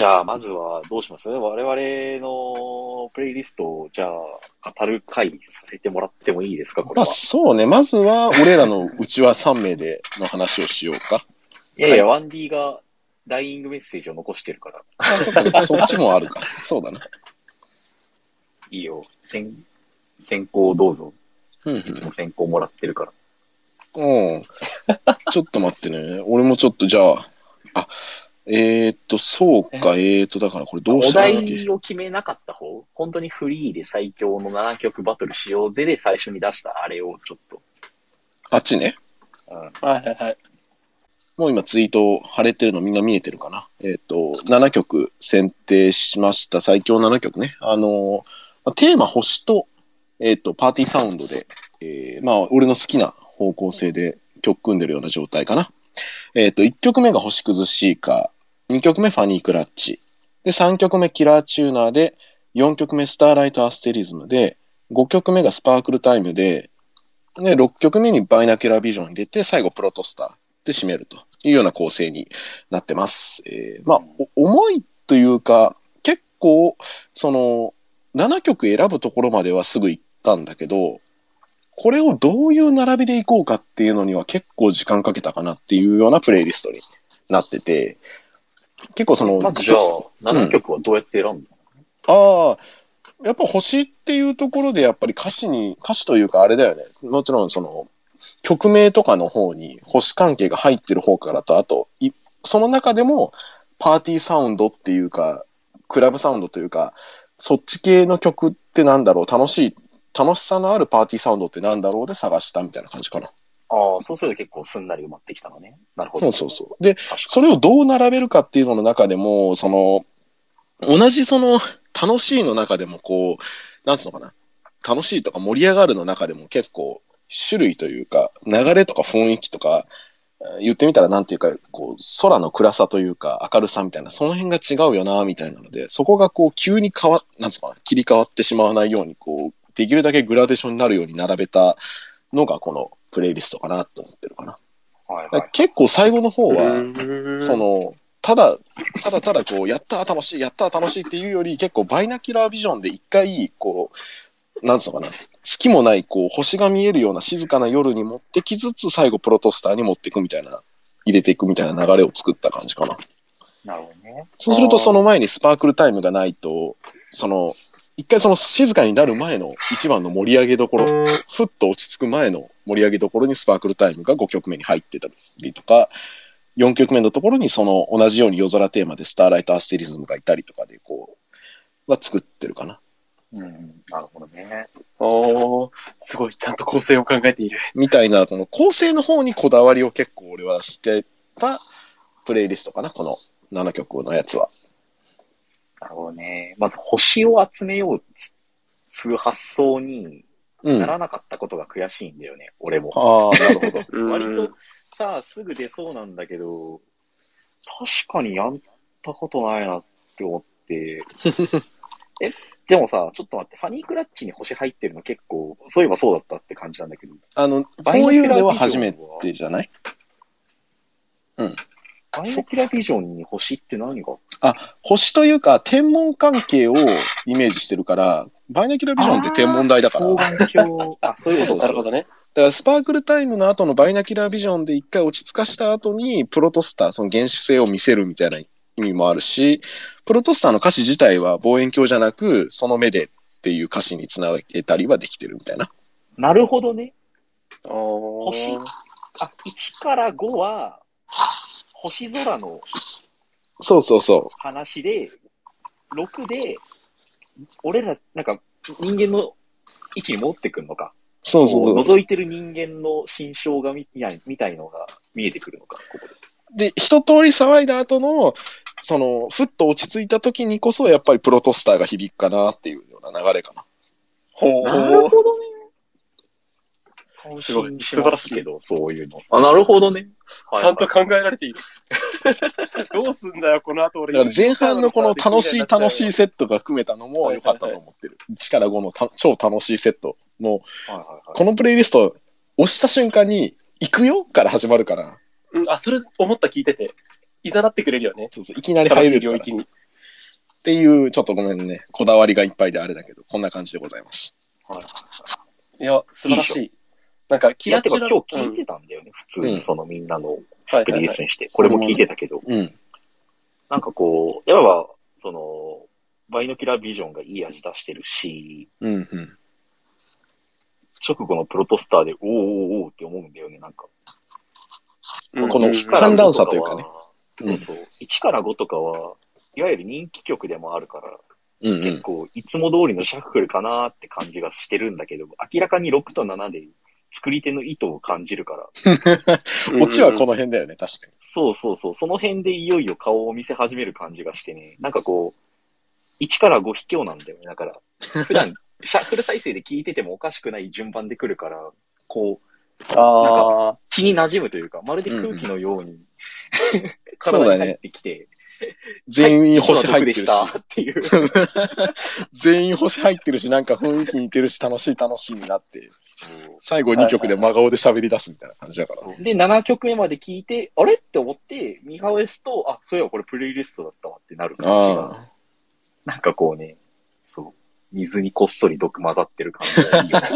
じゃあ、まずはどうします？我々のプレイリストを、じゃあ、語る回させてもらってもいいですか？これまあは。そうね、まずは俺らのうちは3名での話をしようか。いやいや、ワンディがダイイングメッセージを残してるから、あ、そっかそっか、そっちもあるか。そうだな。いいよ。先、先行どうぞ。うんいつも先行もらってるから。うん。うん。ちょっと待ってね。俺もちょっとじゃあ、あ、えー、っと、そうか、えー、っと、だからこれどうおしたらいいんだっけ？題を決めなかった方？本当にフリーで最強の7曲バトルしようぜで最初に出したあれをちょっと。あっちね？うん。はいはいはい。もう今ツイート貼れてるのみんな見えてるかな？えーっと、7曲選定しました。最強7曲ね。あのーまあテーマ星と、えーっと、パーティーサウンドで、えーまあ、俺の好きな方向性で曲組んでるような状態かな。えーっと、1曲目が星屑シーカー、2曲目ファニークラッチ、で、3曲目キラーチューナーで、4曲目スターライトアステリズムで、5曲目がスパークルタイムで、で、6曲目にバイナキュラービジョン入れて、最後プロトスターで締めるというような構成になってます。えーまあ、重いというか、結構、その、7曲選ぶところまではすぐ行ったんだけど、これをどういう並びでいこうかっていうのには結構時間かけたかなっていうようなプレイリストになってて、結構その、まずじゃあ、7曲はどうやって選んだああ、やっぱ星っていうところでやっぱり歌詞に、歌詞というかあれだよね。もちろんその、曲名とかの方に星関係が入ってる方からと、あと、いその中でもパーティーサウンドっていうか、クラブサウンドというか、そっち系の曲ってなんだろう、楽しい、楽しさのあるパーティーサウンドってなんだろう？で探したみたいな感じかな。ああ、そうすると結構すんなり埋まってきたのね。なるほど。そうそうそう。で、それをどう並べるかっていうのの中でも、その、同じその、楽しいの中でもこう、なんつうのかな、楽しいとか盛り上がるの中でも結構、種類というか、流れとか雰囲気とか、えー言ってみたらなんていうか、こう、空の暗さというか、明るさみたいな、その辺が違うよな、みたいなので、そこがこう、急に変わっ、なんつうのかな、切り替わってしまわないように、こう、できるだけグラデーションになるように並べたのが、このプレイリストかなと思ってるかな。はいはい。結構最後の方は、はそ、の、ただ、ただただこう、やったー楽しい、やったー楽しいっていうより、結構バイナキュラービジョンで一回、こう、なんつうのかな、月もない、こう、星が見えるような静かな夜に持ってきつつ、最後プロトスターに持っていくみたいな、入れていくみたいな流れを作った感じかな。なるほどね。そうすると、その前にスパークルタイムがないと、その、一回その静かになる前の一番の盛り上げどころ、ふっと落ち着く前の盛り上げどころにスパークルタイムが5曲目に入ってたりとか、4曲目のところにその同じように夜空テーマでスターライトアステリズムがいたりとかで、こう、は作ってるかな。うん、なるほどね。おー、すごい、ちゃんと構成を考えている。みたいな、この構成の方にこだわりを結構俺はしてたプレイリストかな、この7曲のやつは。なるほどね。まず星を集めようつつう発想にならなかったことが悔しいんだよね、俺も。あー、なるほど。うん割とさあ、すぐ出そうなんだけど、確かにやったことないなって思って。え、でもさ、ちょっと待って、 Funny Clutch に星入ってるの結構、そういえばそうだったって感じなんだけど、あの、バイナこういうのは初めてじゃない？ Binocular Vision に星って何が？あ、星というか、天文関係をイメージしてるから、 Binocular Vision って天文台だから、だかあそういうことなるほどね。ら Sparkle Time の後の Binocular Vision で一回落ち着かした後に、 Protostar、その原始星を見せるみたいな意味もあるし、プロトスターの歌詞自体は望遠鏡じゃなく、その目でっていう歌詞につなげたりはできてるみたいな。なるほどね。星あ、1から5は、星空のそうそうそ話で、6で、俺ら、なんか、人間の位置に戻ってくるのか。う。そうそうそう。覗いてる人間の心象がみいやみたいのが見えてくるのか、ここで。で、一通り騒いだ後の、その、ふっと落ち着いた時にこそ、やっぱりプロトスターが響くかなっていうような流れかな。ほなるー。ほどね。すごい感心しますけど、そういうの。あ、なるほどね。ちゃんと考えられている。どうすんだよ、この後俺。だから前半のこの楽しい楽しいい。セットが含めたのも良かったと思ってる。1から5のた超楽しいセット。もう、はいはいはい。このプレイリスト、押した瞬間に、行くよから始まるから、うん、あ、それ思った聞いてて。いざなってくれるよね。そうそういきなり入れる。領域に。っていう、ちょっとごめんね、こだわりがいっぱいであれだけど、こんな感じでございます。はいいや、素晴らしい。なんか、いや、てかキラキラ今日聞いてたんだよね、普通うんにそのみんなのスクリーンリスンして。これも聞いてたけど、うん。なんかこう、やっぱ、その、バイノキュラービジョンがいい味出してるし、うん、うん。直後のプロトスターで、おーおーおーって思うんだよね、なんか。うんこのうん1から寒暖5とか差というかねは、そうそう、1から5とかは、いわゆる人気曲でもあるから、うん、うん。結構、いつも通りのシャッフルかなって感じがしてるんだけど、明らかに6と7で作り手の意図を感じるから、オチはこの辺だよね、確かに。そうそうそう、その辺でいよいよ顔を見せ始める感じがしてね、なんかこう、1から5卑怯なんだよね。だから、普段、シャッフル再生で聞いててもおかしくない順番で来るから、こう、ああ、血に馴染むというか、まるで空気のように、そう体だね。に入ってきて、全員星はい入ってるし実はいう。全員星入ってるし、なんか雰囲気似てるし、楽しい楽しいになって、最後2曲で真顔で喋り出すみたいな感じだから。で、7曲目まで聞いて、あれって思って、見返すと、あ、そういえばこれプレイリストだったわってなる感じが、あなんかこうね、そう、水にこっそり毒混ざってる感じがいいよね。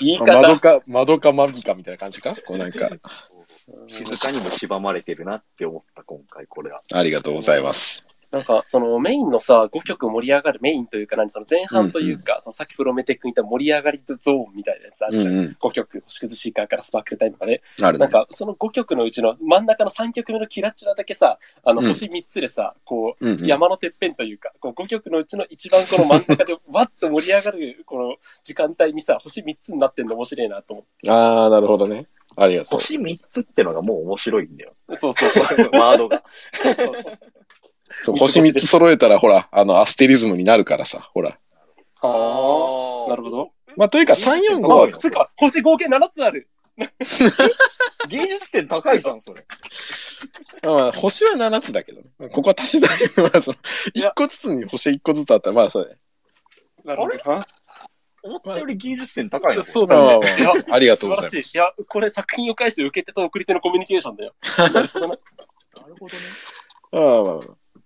い方。窓か、窓かマギかみたいな感じか？こうなんか、静かにも縛まれてるなって思った、今回、これは。ありがとうございます。なんか、そのメインのさ、5曲盛り上がるメインというか、何、その前半というか、そのさっきプロメテックに言った盛り上がりゾーンみたいなやつあるじゃん。うんうん。5曲、星屑シーカーからスパークルタイムまで。あるね。なんか、その5曲のうちの真ん中の3曲目のキラチラだけさ、あの、うん星3つでさ、こう、うんうん山のてっぺんというか、こう5曲のうちの一番この真ん中で わっと盛り上がる、この時間帯にさ、星3つになってんの面白いなと思ああ、なるほどね。ありがとう。星3つってのがもう面白いんだよ。そうそうそう。ワードが。そう星3つ揃えたら、ほら、あの、アステリズムになるからさ、ほら。ああ、なるほど。まあ、というか、3、4、5あは、つうか、星合計7つある。芸術点高いじゃん、それ。まあ、星は7つだけどね。ここは足し算、まあ、その、いや1個ずつに星1個ずつあったら、まあ、そうだね。なるほど。あ思ったより芸術点高いの。そうだね。いや、ありがとうございます素晴らしい。いや、これ作品を介して受け手と送り手のコミュニケーションだよ。なるほどね。まあまあまあ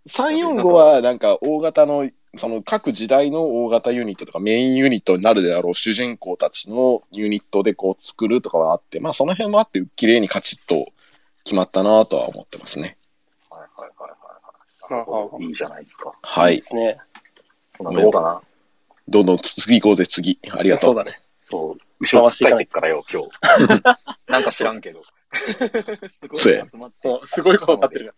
3、4、5は、なんか、大型の、その各時代の大型ユニットとかメインユニットになるであろう主人公たちのユニットでこう作るとかはあって、まあその辺もあって綺麗にカチッと決まったなとは思ってますね。はいはいはいはいはい。いいじゃないですか。はいいいで。すね。どうかな。どんどん次行こうぜ、次。ありがとう。そうだね。そう。後ろつっかえてっからよ、今日。なんか知らんけど。すごいそうや集まって。そう、すごいことになってるよ。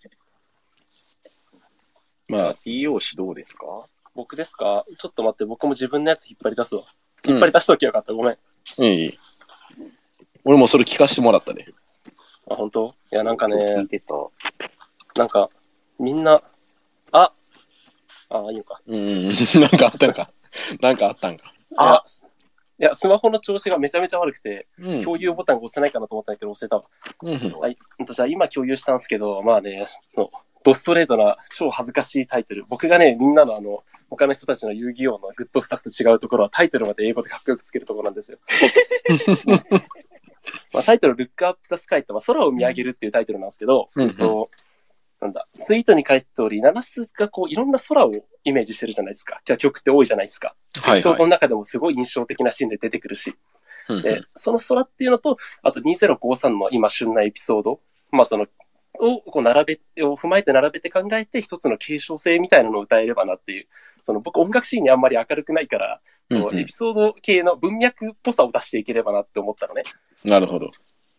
まあ、EO 氏どうですか？僕ですか？ちょっと待って、僕も自分のやつ引っ張り出すわ。うん引っ張り出しときゃよかった。ごめん。いいいい。俺もそれ聞かせてもらったね。あ、本当？いや、なんか聞ねい、てた。なんか、みんな、ああ、いいのか。うんうん。なんかあったんか。なんかあったんか。あいや、いやスマホの調子がめちゃめちゃ悪くて、うん。共有ボタンが押せないかなと思ったんだけど、押せたわ。うんはい。うんとじゃあ今共有したんですけど、まあね、のドストレートな超恥ずかしいタイトル。僕がね、みんなのあの、他の人たちの遊戯王のグッドスタッフと違うところはタイトルまで英語でかっこよくつけるところなんですよ。まあ、タイトル、ルックアップザスカイって、まあ、空を見上げるっていうタイトルなんですけど、うんと、なんだ、ツイートに書いた通り、ナナスがこう、いろんな空をイメージしてるじゃないですか。じゃあ曲って多いじゃないですか。はいはいの。中でもすごい印象的なシーンで出てくるし。うんで、その空っていうのと、あと2053の今旬なエピソード、まあその、をこう並べ、を踏まえて並べて考えて一つの継承性みたいなのを歌えればなっていう、その僕音楽シーンにあんまり明るくないから、うんこうエピソード系の文脈っぽさを出していければなって思ったのね。なるほど。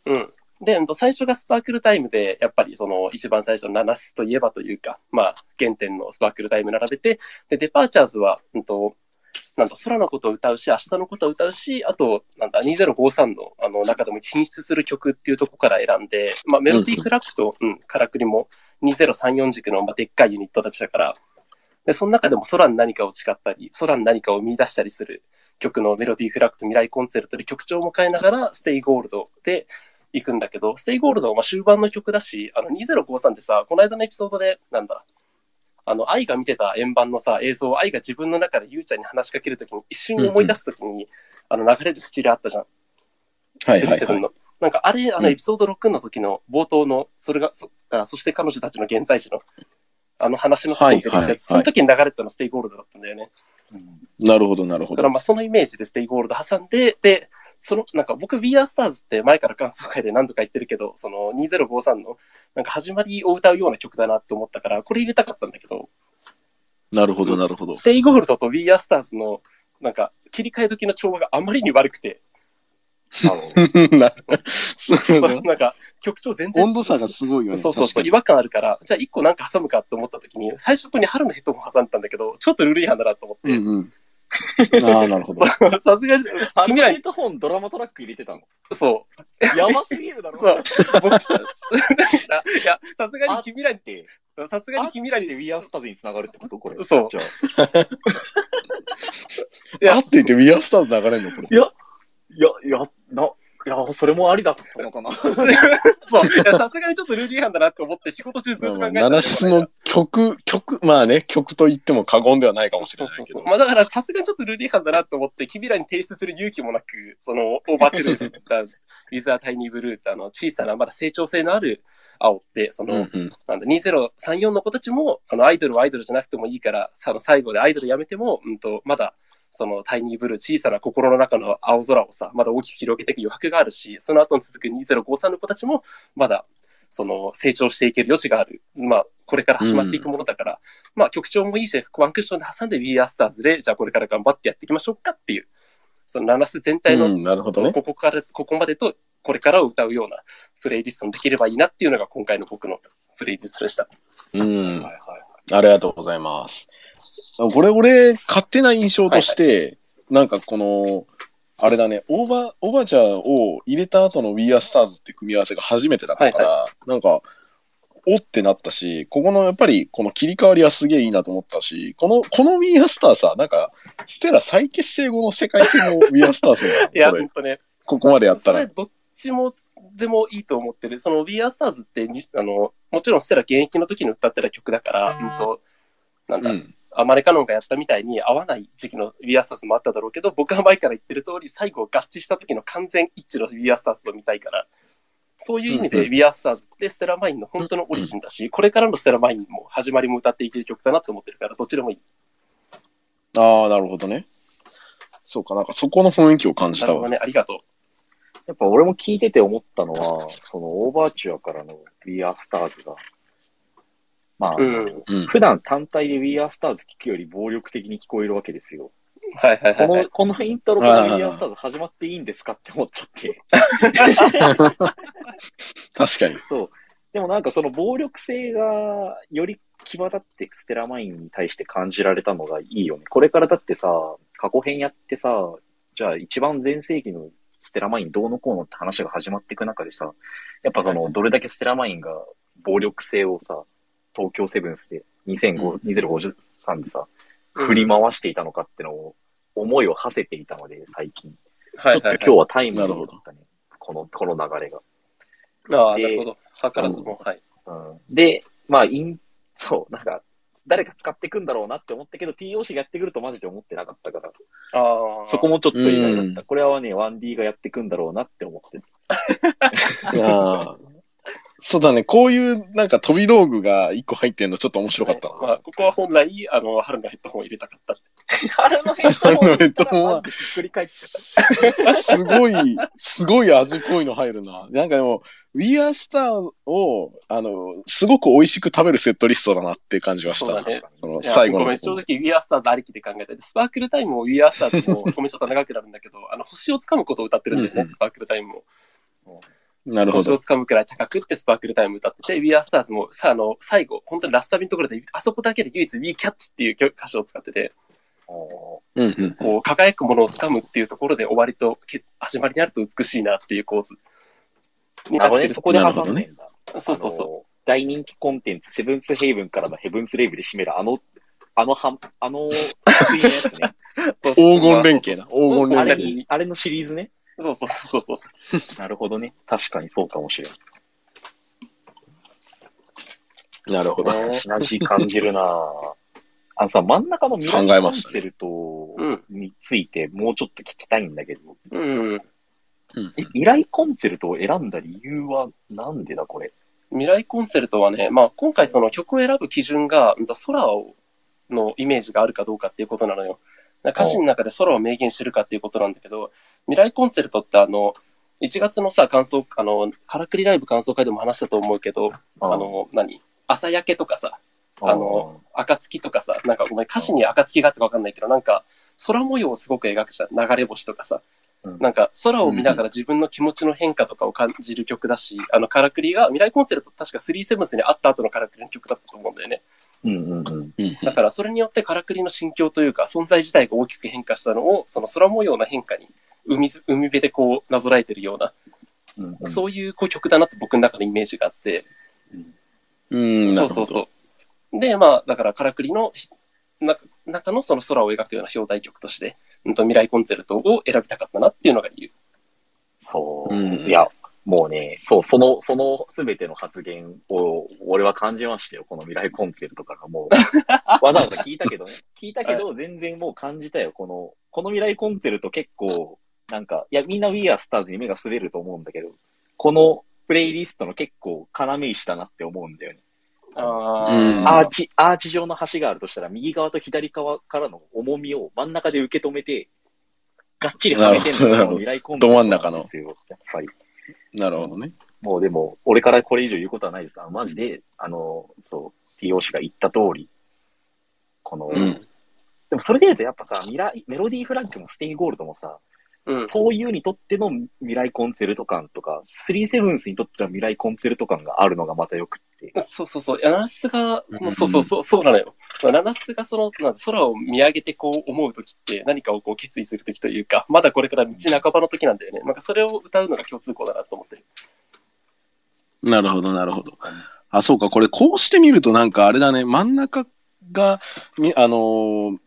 うん。で、最初がスパークルタイムで、やっぱりその一番最初のナナスといえばというか、まあ原点のスパークルタイム並べて、で、デパーチャーズは、うんと、なんだ、空のことを歌うし、明日のことを歌うし、あと、なんだ、2053の、あの、中でも品質する曲っていうところから選んで、まあ、メロディーフラッグと、うん、カラクリも2034軸の、まあ、でっかいユニットたちだから、で、その中でも空に何かを誓ったり、空に何かを見出したりする曲の Melody Flag とミライコンチェルトで曲調も変えながら、 Stay Gold で行くんだけど、 Stay Gold はまあ終盤の曲だし、あの2053ってさ、この間のエピソードで、なんだ、あの、愛が見てた円盤のさ、映像を愛が自分の中でゆうちゃんに話しかけるときに、一瞬思い出すときに、あの、流れるスチールあったじゃん。はいはいセブンはい。の。なんか、あれ、あの、うんエピソード6の時の冒頭の、それが、そあそして彼女たちの現在地の、あの話の時に出てきたやつ、はいはいはいその時に流れてたのステイゴールドだったんだよね。うんなるほど、なるほど。だからまあそのイメージでステイゴールド挟んで、で、その、なんか僕 We Are Stars って前から感想会で何度か言ってるけど、その2053のなんか始まりを歌うような曲だなって思ったから、これ入れたかったんだけど、なるほど、なるほどス。テイゴールドと We Are Stars のなんか切り替え時の調和があまりに悪くて、なんか曲調全然温度差がすごいよね。そうそうそう、確違和感あるから、じゃあ一個なんか挟むかって思った時に、最初に春のヘッドホン挟んだんだけど、ちょっとルール違反だなと思って、うんうん。ああ、なるほど。さすがに、君らに、ッドホンドラマトラック入れてたの？そう、やばすぎるだろそう、僕、いや、さすがに君らに、って、さすがに君らにで、ウィアスターズに繋がるってこと？これ。そうじゃあ。いやあって言って、ウィアスターズ流れんの？これ。いや、いや、いや、な、いや、それもありだったのかな。そう、いやさすがにちょっとルール違反だなと思って仕事中ずっと考えてた 七室の曲、曲、まあね、曲と言っても過言ではないかもしれないけどそうそうそう。。まあだからさすがにちょっとルール違反だなと思って、君らに提出する勇気もなく、その、オーバートゥルーた、ウィザータイニーブルーってあの、小さな、まだ成長性のある青って、その、うんうんなんだ、2034の子たちも、あの、アイドルはアイドルじゃなくてもいいから、さ最後でアイドルやめても、うんと、まだ、その、タイニーブルー、小さな心の中の青空をさ、まだ大きく広げていく余白があるし、その後に続く2053の子たちも、まだ、その、成長していける余地がある。まあ、これから始まっていくものだから、まあ、曲調もいいし、ワンクッションで挟んで We Are Stars で、じゃあこれから頑張ってやっていきましょうかっていう、その、7ス全体の、うん、なるほどね。ここから、ここまでと、これからを歌うようなプレイリストにできればいいなっていうのが今回の僕のプレイリストでした。うん。はいはい。ありがとうございます。これ、俺、勝手な印象として、なんかこの、あれだね、オーバー、オーバーチャーを入れた後の We Are Stars って組み合わせが初めてだったから、なんか、おってなったし、ここのやっぱりこの切り替わりはすげえいいなと思ったし、この、この We Are Stars さ、なんか、ステラ再結成後の世界線の We Are Stars いや、だこれほんとね。ここまでやったらそれ。どっちもでもいいと思ってる。その We Are Stars ってに、あの、もちろんステラ現役の時に歌ってた曲だから、うんと、なんだ、うん。アマレカノンがやったみたいに合わない時期の We Are Stars もあっただろうけど、僕は前から言ってる通り、最後合致した時の完全一致の We Are Stars を見たいから、そういう意味でうんうん We Are Stars ってステラマインの本当のオリジンだし、これからのステラマインも始まりも歌っていける曲だなと思ってるから、どっちでもいい。ああ、なるほどね。そうか、なんかそこの雰囲気を感じたわ。なるほどね、ありがとやっぱ俺も聞いてて思ったのは、そのオーバーチュアからの We Are Stars が、まあ、う。うん。うん。普段単体で We Are Stars 聞くより暴力的に聞こえるわけですよ。はいはいはい、はいこの、。このイントロから We Are Stars 始まっていいんですかって思っちゃって。確かに。そう。でもなんかその暴力性がより際立ってステラマインに対して感じられたのがいいよね。これからだってさ、過去編やってさ、じゃあ一番全盛期のステラマインどうのこうのって話が始まっていく中でさ、やっぱそのどれだけステラマインが暴力性をさ、東京セブンスで2005 2053でさ、振り回していたのかってのを思いを馳せていたので、最近。ちょっと今日はタイムリーだったね。この、この流れが。ああ、でなるほど。図らずも、はい。うんで、まあ、イン、そう、なんか、誰か使ってくんだろうなって思ったけど、TOC がやってくるとマジで思ってなかったから、ああ。そこもちょっと意外だうんった。これはね、1D がやってくんだろうなって思ってああ。そうだね、こういうなんか飛び道具が一個入ってんのちょっと面白かったな。まあ、ここは本来、あの、春のヘッドホンを入れたかったって。春のヘッドホン春のヘッドホンはマジでひっくり返すごい、すごい味濃いの入るな。なんかでも、We Are Star を、あの、すごく美味しく食べるセットリストだなって感じはした。そうだね最後の。ごめん、正直、We Are Stars ありきで考えてて、スパークルタイムも We Are Stars も、ごめん、ちょっと長くなるんだけど、あの、星をつかむことを歌ってるんだよね、うんうんスパークルタイムも。なるほど星を。つかむくらい高くってスパークルタイム歌ってて、We Are Stars もさ、あの、最後、本当にラストビのところで、あそこだけで唯一 We Catch っていう歌詞を使ってて、うんうん。こう、輝くものをつかむっていうところで終わりと、け始まりになると美しいなっていう構図になるほどね、そこで挟んでんだ。そうそうそあの大人気コンテンツ、セブンスヘイブンからのヘブンスレイブで締めるあの、あのはん、あの、水のやつね。う。そうそう黄金連携な。黄金あれ連携。に、あれのシリーズね。そうそうそうそうそう。なるほどね。確かにそうかもしれん。なるほど。シナジー感じるなぁ。あのさ、真ん中のミラ考えましたねセルトうんについてもうちょっと聞きたいんだけど、うん。うんえ、依頼コンセルトを選んだ理由はなんでだ、これ？未来コンセルトはね、まあ、今回その曲を選ぶ基準が、空をのイメージがあるかどうかっていうことなのよ。歌詞の中で空を明言してるかっていうことなんだけど、未来コンセルトってあの、1月のさ、感想、あの、カラクリライブ感想会でも話したと思うけど、あの、何？朝焼けとかさ、あの、暁とかさ、なんかごめん、歌詞に暁があったかわかんないけど、なんか、空模様をすごく描くじゃん。流れ星とかさ。うんなんか、空を見ながら自分の気持ちの変化とかを感じる曲だし、あの、カラクリが、未来コンセルト確か3セブンスにあった後のカラクリの曲だったと思うんだよね。うんうんうん。うんだから、それによってカラクリの心境というか、存在自体が大きく変化したのを、その空模様の変化に、海ず、海辺でこう、なぞらえてるような、うんうんそういうこう曲だなって僕の中のイメージがあって、うん。そうそうそう。で、まあ、だから、カラクリの中のその空を描くような表題曲として、うんと、未来コンセルトを選びたかったなっていうのが理由。そう。うんいや、もうね、そう、その、そのすべての発言を、俺は感じましたよ。この未来コンセルトからもう。わざわざ聞いたけどね。聞いたけど、全然もう感じたよ。この、この未来コンセルト結構、なんか、いや、みんな We Are Stars に目が滑ると思うんだけど、このプレイリストの結構、要石だなって思うんだよね。あうんアーチ、アーチ状の橋があるとしたら、右側と左側からの重みを真ん中で受け止めて、がっちりはめてんのが未来コンセルトなんですよ。やっぱり。なるほどね。もうでも、俺からこれ以上言うことはないです。あマジで、あの、そう、TO 氏が言った通り、この、うん。でもそれで言うとやっぱさ、未来、メロディーフラッグもステイゴールドもさ、うん。4U にとっての未来コンセルト感とか、3セブンスにとっての未来コンセルト感があるのがまたよくって。そうそうそう。ナナスが、うんそうそうそう、そうなのよ。ナナスがその、なん空を見上げてこう思うときって何かをこう決意するときというか、まだこれから道半ばのときなんだよね。なんかそれを歌うのが共通項だなと思ってる。なるほど、なるほど。あ、そうか、これこうしてみるとなんかあれだね、真ん中が、みあのー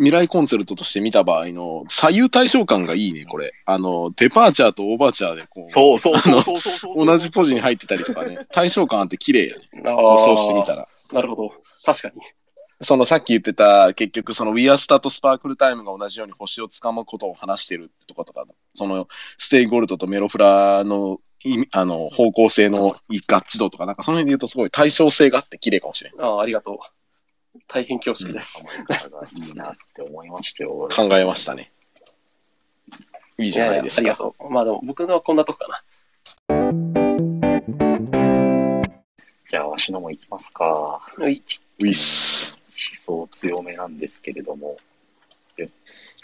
未来コンセルトとして見た場合の左右対称感がいいね、これ。あの、デパーチャーとオーバーチャーでこう、そうそうそうそうそうそう。同じポジに入ってたりとかね、対称感あって綺麗やね。あそうしてみたら。なるほど。確かに。そのさっき言ってた、結局その We Are Star とスパークルタイムが同じように星をつかむことを話してるってとことか、そのステイゴールドとメロフラのあの方向性の合致度とか、なんかその辺で言うとすごい対称性があって綺麗かもしれない。ああ、ありがとう。大変恐縮です。思いいいなって思いましたよ。考えましたね。いいいじゃないですか。ありがとう。まあでも僕のはこんなとこかじゃあ、わしのも行きますか。な。はい。ウィス。思想強めなんですけれども。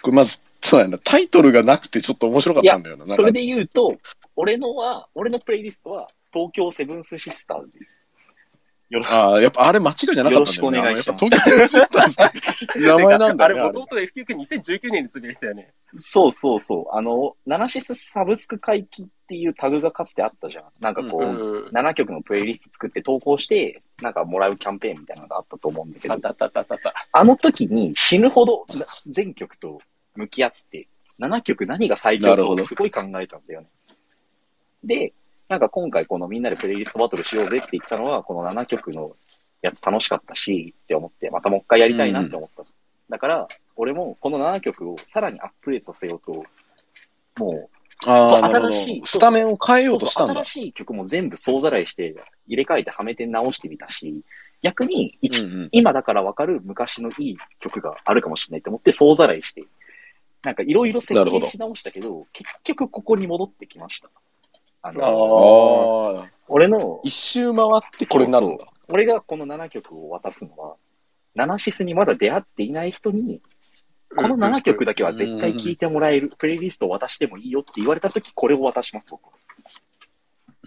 これまず、そうやな、タイトルがなくてちょっと面白かったんだよな。それで言うと、俺のは、俺のプレイリストは、東京セブンスシスターズです。よろしく。ああ、やっぱあれ間違いじゃなかったんだよね。よろしくお願いします 名前なんだよね。あれ、あれ弟が FQ 君2019年につぶやいてたよね。そうそうそう。あの、ナナシスサブスク回帰っていうタグがかつてあったじゃん。なんかこう、うん。7曲のプレイリスト作って投稿して、なんかもらうキャンペーンみたいなのがあったと思うんだけどあっ、たあったあったあったあの時に死ぬほどな全曲と向き合って、7曲何が最強かすごい考えたんだよね。で、なんか今回このみんなでプレイリストバトルしようぜって言ったのは、この7曲のやつ楽しかったし、って思って、またもう一回やりたいなって思った。だから、俺もこの7曲をさらにアップデートさせようと、もそうああ、なるほど新しいスタメンを変えう、よそううとしたんだそう新。しい曲も全部総ざらいして、入れ替えてはめて直してみたし、逆に一うんうん今だからわかる昔のいい曲があるかもしれないと思って総ざらいして、なんかいろいろ設計し直したけど、結局ここに戻ってきました。あの、ああ、俺の、一周回ってこれになるんだ。俺がこの7曲を渡すのは、ナナシスにまだ出会っていない人に、この7曲だけは絶対聴いてもらえる、プレイリストを渡してもいいよって言われたとき、これを渡します、僕は。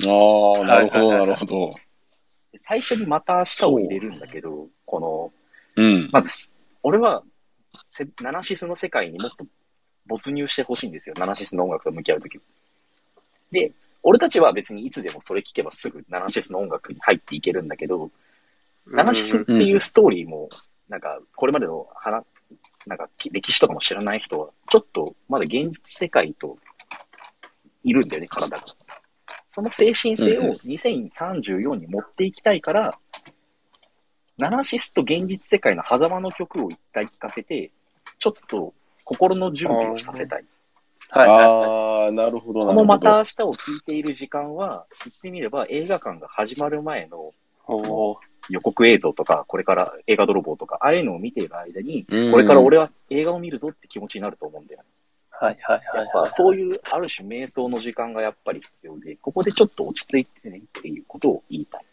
ああ、なるほど、なるほど。で最初にまた明日を入れるんだけど、この、うん。まずす、俺は、せナナシスの世界にもっと没入してほしいんですよ。ナナシスの音楽と向き合うとき。で、俺たちは別にいつでもそれ聞けばすぐナナシスの音楽に入っていけるんだけど、ナナシスっていうストーリーも、なんか、これまでの話、なんか、き歴史とかも知らない人は、ちょっと、まだ現実世界と、いるんだよね、体が。その精神性を2034に持っていきたいから、ナナシスと現実世界の狭間の曲を一回聴かせて、ちょっと心の準備をさせたい。はい。ああ、あ、なるほど、なこのま。た明日を聞いている時間は、言ってみれば映画館が始まる前の予告映像とか、これから映画泥棒とか、ああいうのを見ている間に、うんこれから俺は映画を見るぞって気持ちになると思うんだよね。はいはいはい、はい。ぱそういうある種瞑想の時間がやっぱり必要で、ここでちょっと落ち着いてねっていうことを言いたい。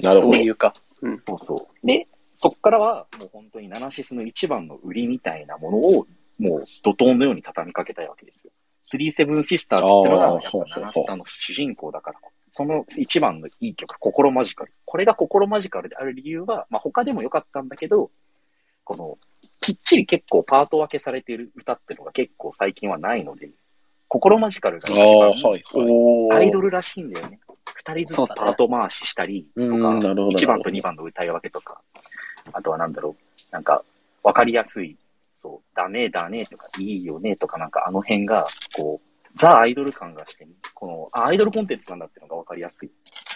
どなるほど。ういうか。うん。そうそう。で、そこからはもう本当にナナシスの一番の売りみたいなものをもう怒涛のように畳みかけたいわけですよ。スリーセブンシスターズってのがやっぱナナスタの主人公だから、その一番のいい曲、心マジカル。これが心マジカルである理由は、まあ他でもよかったんだけど、この、きっちり結構パート分けされている歌っていうのが結構最近はないので、心マジカルが一番はいはい。おアイドルらしいんだよね。二人ずつパート回ししたりとうんか、なるほど1番と2番の歌い分けとか、あとはなんだろう、なんか、わかりやすい、そう、ダメだねとか、いいよねとか、なんかあの辺が、こう、ザ・アイドル感がして、この、あアイドルコンテンツなんだっていうのがわかりやすい。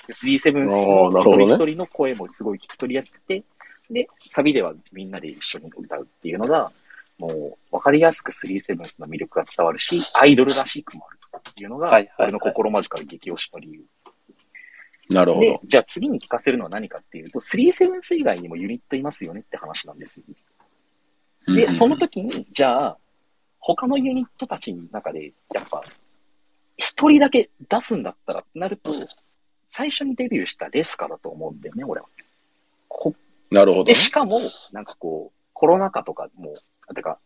で、37あーの一人一人の声もすごい聞き取りやすくて、で、サビではみんなで一緒に歌うっていうのが、もう、わかりやすく37の魅力が伝わるし、アイドルらしくもあるというのが俺の心マジカル激推しの理由。なるほど。、でじゃあ次に聞かせるのは何かっていうと、37以外にもユニットいますよねって話なんですよ。で、うんその時に、じゃあ、他のユニットたちの中で、やっぱ、一人だけ出すんだったらってなると、最初にデビューしたレスカだと思うんだよね、俺は。こなるほどで、。しかも、なんかこう、コロナ禍とかも、てか、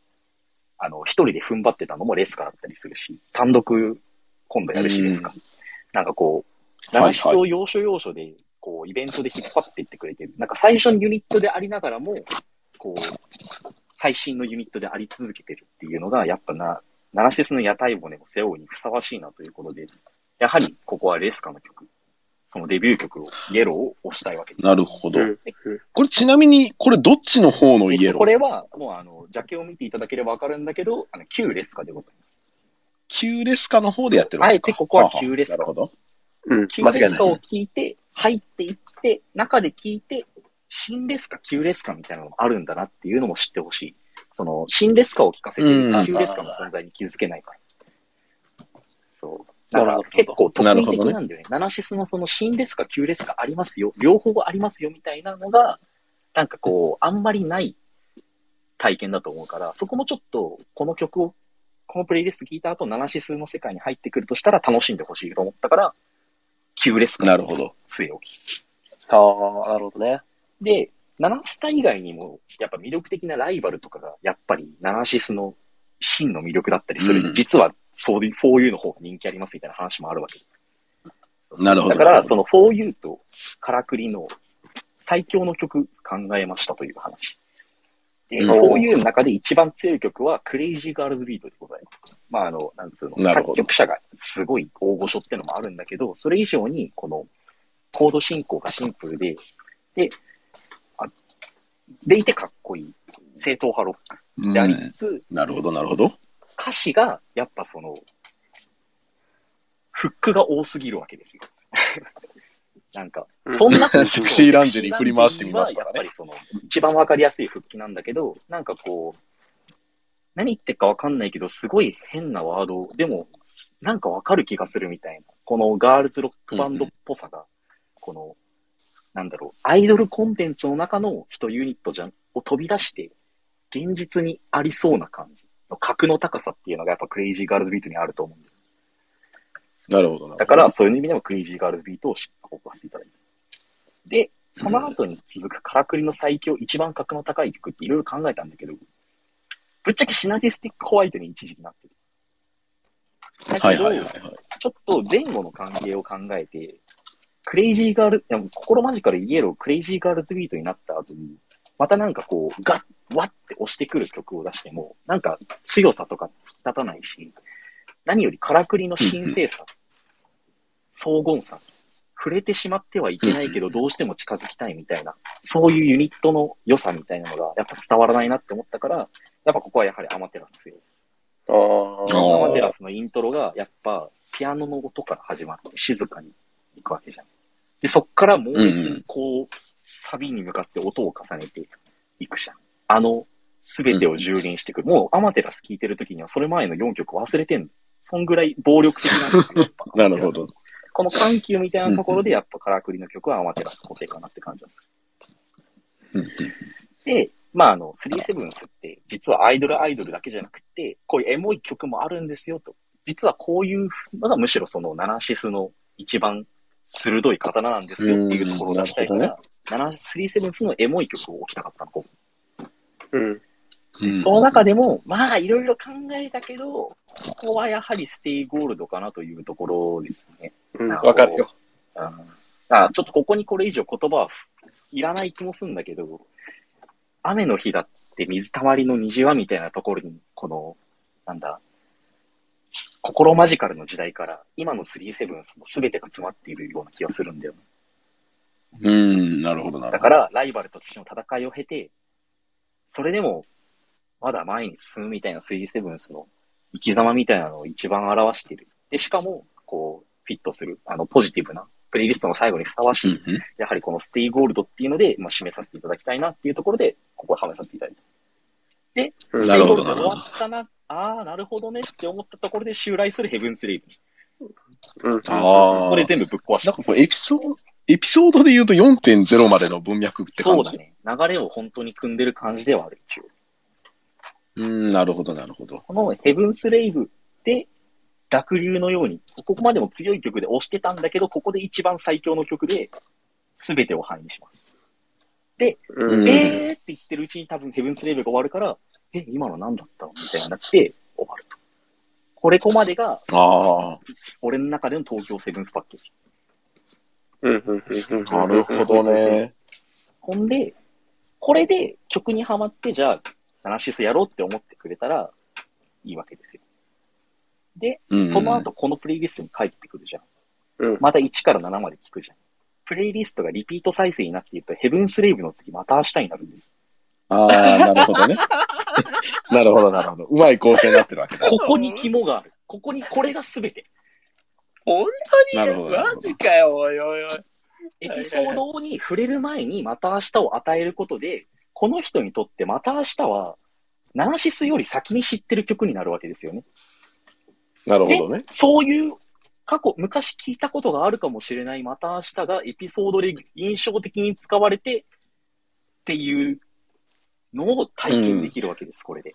あの、一人で踏ん張ってたのもレスカだったりするし、単独今度やるし、うんレスカ。なんかこう、はいはい生質を要所要所で、こう、イベントで引っ張っていってくれてる。なんか最初にユニットでありながらも、こう、最新のユニットであり続けてるっていうのが、やっぱな、ナラシスの屋台骨を背負うにふさわしいなということで、やはりここはレスカの曲、そのデビュー曲を、イエローを押したいわけです。なるほど。うんこれちなみに、これどっちの方のイエロー？これは、もうあの、ジャケを見ていただければわかるんだけど、あの、旧レスカでございます。旧レスカの方でやってるあえてここは旧レスカなるほど。うん。旧。レスカを聞いて、入っていって、中で聞いて、新レスカ、旧レスカみたいなのもあるんだなっていうのも知ってほしい。その、新レスカを聞かせてうんる旧レスカの存在に気づけないから。そう。だから結構特異的なるほどねなんだよね。ナナシスのその新レスカ、旧レスカありますよ。両方ありますよみたいなのが、なんかこう、あんまりない体験だと思うから、そこもちょっと、この曲を、このプレイリスト聞いた後、ナナシスの世界に入ってくるとしたら楽しんでほしいと思ったから、旧レスカなるほど。据え置き。ああ、なるほどね。で、ナナスタ以外にも、やっぱ魅力的なライバルとかが、やっぱりナナシスの真の魅力だったりする。うん実は、そういう 4U の方が人気ありますみたいな話もあるわけ。なるほどだから、その 4U とカラクリの最強の曲考えましたという話。で、うん 4U の中で一番強い曲は、クレイジーガールズビートでございます。まあ、あの、なんつうの、作曲者がすごい大御所ってのもあるんだけど、それ以上に、この、コード進行がシンプルで、で、でいてかっこいい。正統派ロッうんクでありつつ、なるほど、なるほど。歌詞が、やっぱその、フックが多すぎるわけですよ。なんか、そんなセクシーランジェリー振り回してみますからねやっぱりその、一番わかりやすい復帰なんだけど、なんかこう、何言ってるかわかんないけど、すごい変なワード、でも、なんかわかる気がするみたいな、このガールズロックバンドっぽさが、この、なんだろう、アイドルコンテンツの中の一ユニットじゃん、を飛び出して、現実にありそうな感じの格の高さっていうのがやっぱクレイジーガールズビートにあると思うんだよ。なるほど、な。だから、そういう意味でもクレイジーガールズビートをしっかり送らせていただいて。で、その後に続くカラクリの最強、一番格の高い曲っていろいろ考えたんだけど、ぶっちゃけシナジスティックホワイトに一時期なってる。だけど、はいはいはいはい。ちょっと前後の関係を考えて、クレイジーガール、いや心マジカルイエロー、クレイジーガールズビートになった後に、またなんかこう、ガッ、ワッて押してくる曲を出しても、なんか強さとか引き立たないし、何よりカラクリの神聖さ、荘厳さ、触れてしまってはいけないけど、どうしても近づきたいみたいな、そういうユニットの良さみたいなのが、やっぱ伝わらないなって思ったから、やっぱここはやはりアマテラスよ。アマテラスのイントロが、やっぱ、ピアノの音から始まって静かに行くわけじゃん。で、そっから猛烈にこう、サビに向かって音を重ねていくじゃん。あの、すべてを蹂躙してくる。もう、アマテラス聴いてる時には、それ前の4曲忘れてんの。そんぐらい暴力的なんですよ。なるほど。この緩急みたいなところで、やっぱカラクリの曲はアマテラス固定かなって感じです。うんで、まあ、あの、3セブンスって、実はアイドルアイドルだけじゃなくて、こういうエモい曲もあるんですよと。実はこういうのがむしろそのナナシスの一番鋭い刀なんですよっていうところを出したいから、ナナ3セブンスのエモい曲を置きたかったの。こうん。うんその中でも、まあ、いろいろ考えたけど、ここはやはりステイゴールドかなというところですね。うん。わかるよ。うんあちょっとここにこれ以上言葉はいらない気もするんだけど、雨の日だって水たまりの虹はみたいなところに、この、なんだ、心マジカルの時代から今の3セブンスの全てが詰まっているような気がするんだよね。うん、なるほど、なるほど。だから、ライバルとしての戦いを経て、それでも、まだ前に進むみたいな3セブンスの生き様みたいなのを一番表している。で、しかも、こう、フィットする、あの、ポジティブな、プレイリストの最後にふさわしい、うんうんやはりこのステイゴールドっていうので、まあ、締めさせていただきたいなっていうところで、ここをはめさせていただいた。で、うんステイゴールド終わったな、ああ、なるほどねって思ったところで襲来するヘブンスレイブ。うん。ああ。ここで全部ぶっ壊したなんか。こうエピソード、エピソードで言うと4.0までの文脈って感じ？そうだね。流れを本当に組んでる感じではある、一応。うん、なるほど、なるほど。このヘブンスレイブで、濁流のように、ここまでも強い曲で押してたんだけど、ここで一番最強の曲で、全てを範囲にします。うん。えーって言ってるうちに多分ヘブンスレイブが終わるから、え、今の何だったのみたいになって終わると。これこまでが、あ俺の中での東京セブンスパッケージ。うん。うん。うん。あ、なるほど。ね。ほんで、これで曲にはまって、じゃあ、ナナシスやろうって思ってくれたらいいわけですよ。で、うんその後このプレイリストに帰ってくるじゃん。うんまた1から7まで聞くじゃん。プレイリストがリピート再生になっていると、ヘブンスレイブの次また明日になるんです。ああ、なるほどね。なるほど、なるほど。うまい構成になってるわけだ。ここに肝がある。ここにこれが全て。本なるほど。なるマジかよ、おいおいおい。エピソードに触れる前にまた明日を与えることで、この人にとってまた明日は、ナナシスより先に知ってる曲になるわけですよね。なるほどね。そういう過去、昔聞いたことがあるかもしれないまた明日がエピソードで印象的に使われてっていうのを体験できるわけです、これで。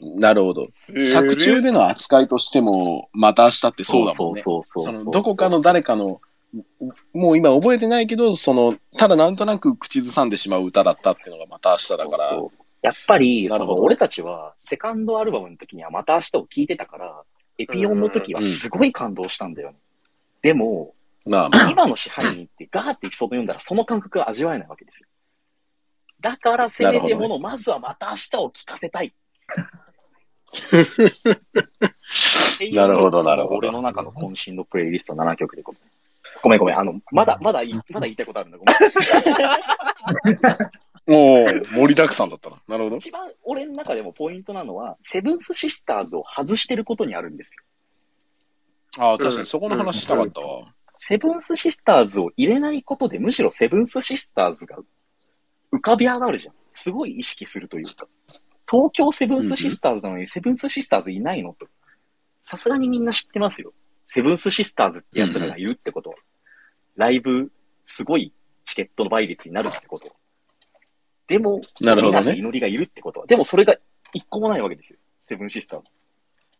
なるほど。作中での扱いとしても、また明日ってそうだもんね。そうそうそうそうそのどこかの誰かの、もう今覚えてないけど、その、ただなんとなく口ずさんでしまう歌だったっていうのがまた明日だから。そうそうやっぱり、そなるほどの俺たちはセカンドアルバムの時にはまた明日を聞いてたから、エピオンの時はすごい感動したんだよね。でも、まあまあ、今の支配人ってガーってエピソード読んだらその感覚が味わえないわけですよ。だからせめてもの、まずはまた明日を聞かせたい。なるほどなるほど俺の中の渾身のプレイリスト7曲でごめん。ごめんごめん。あの、まだ、まだい、まだ言いたいことあるんだ。ごめん。もう盛りだくさんだったな。なるほど。一番俺の中でもポイントなのは、セブンスシスターズを外してることにあるんですよ。ああ、確かにそこの話したかったわ。セブンスシスターズを入れないことで、むしろセブンスシスターズが浮かび上がるじゃん。すごい意識するというか。東京セブンスシスターズなのにセブンスシスターズいないのと。さすがにみんな知ってますよ。セブンスシスターズってやつらがいるってことは。ライブ、すごいチケットの倍率になるってことは。でも、なるほどね祈りがいるってことは。でもそれが一個もないわけですよ。セブンシスターズ。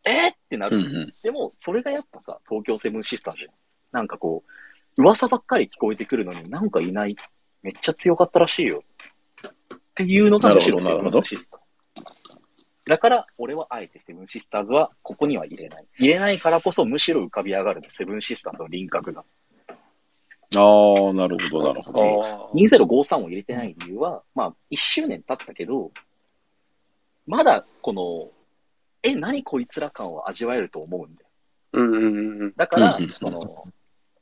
えー、ってなる。うんうん。でも、それがやっぱさ、東京セブンシスターズじゃん。なんかこう、噂ばっかり聞こえてくるのになんかいない。めっちゃ強かったらしいよ。っていうのがむしろセブンシスターズ。だから、俺はあえてセブンシスターズはここには入れない。入れないからこそむしろ浮かび上がるの、セブンシスターズの輪郭が。ああ、なるほど、なるほど。あ2053を入れてない理由は、まあ、1周年経ったけど、まだこの、え、何こいつら感を味わえると思うんだよ。うんうんうん。だからその、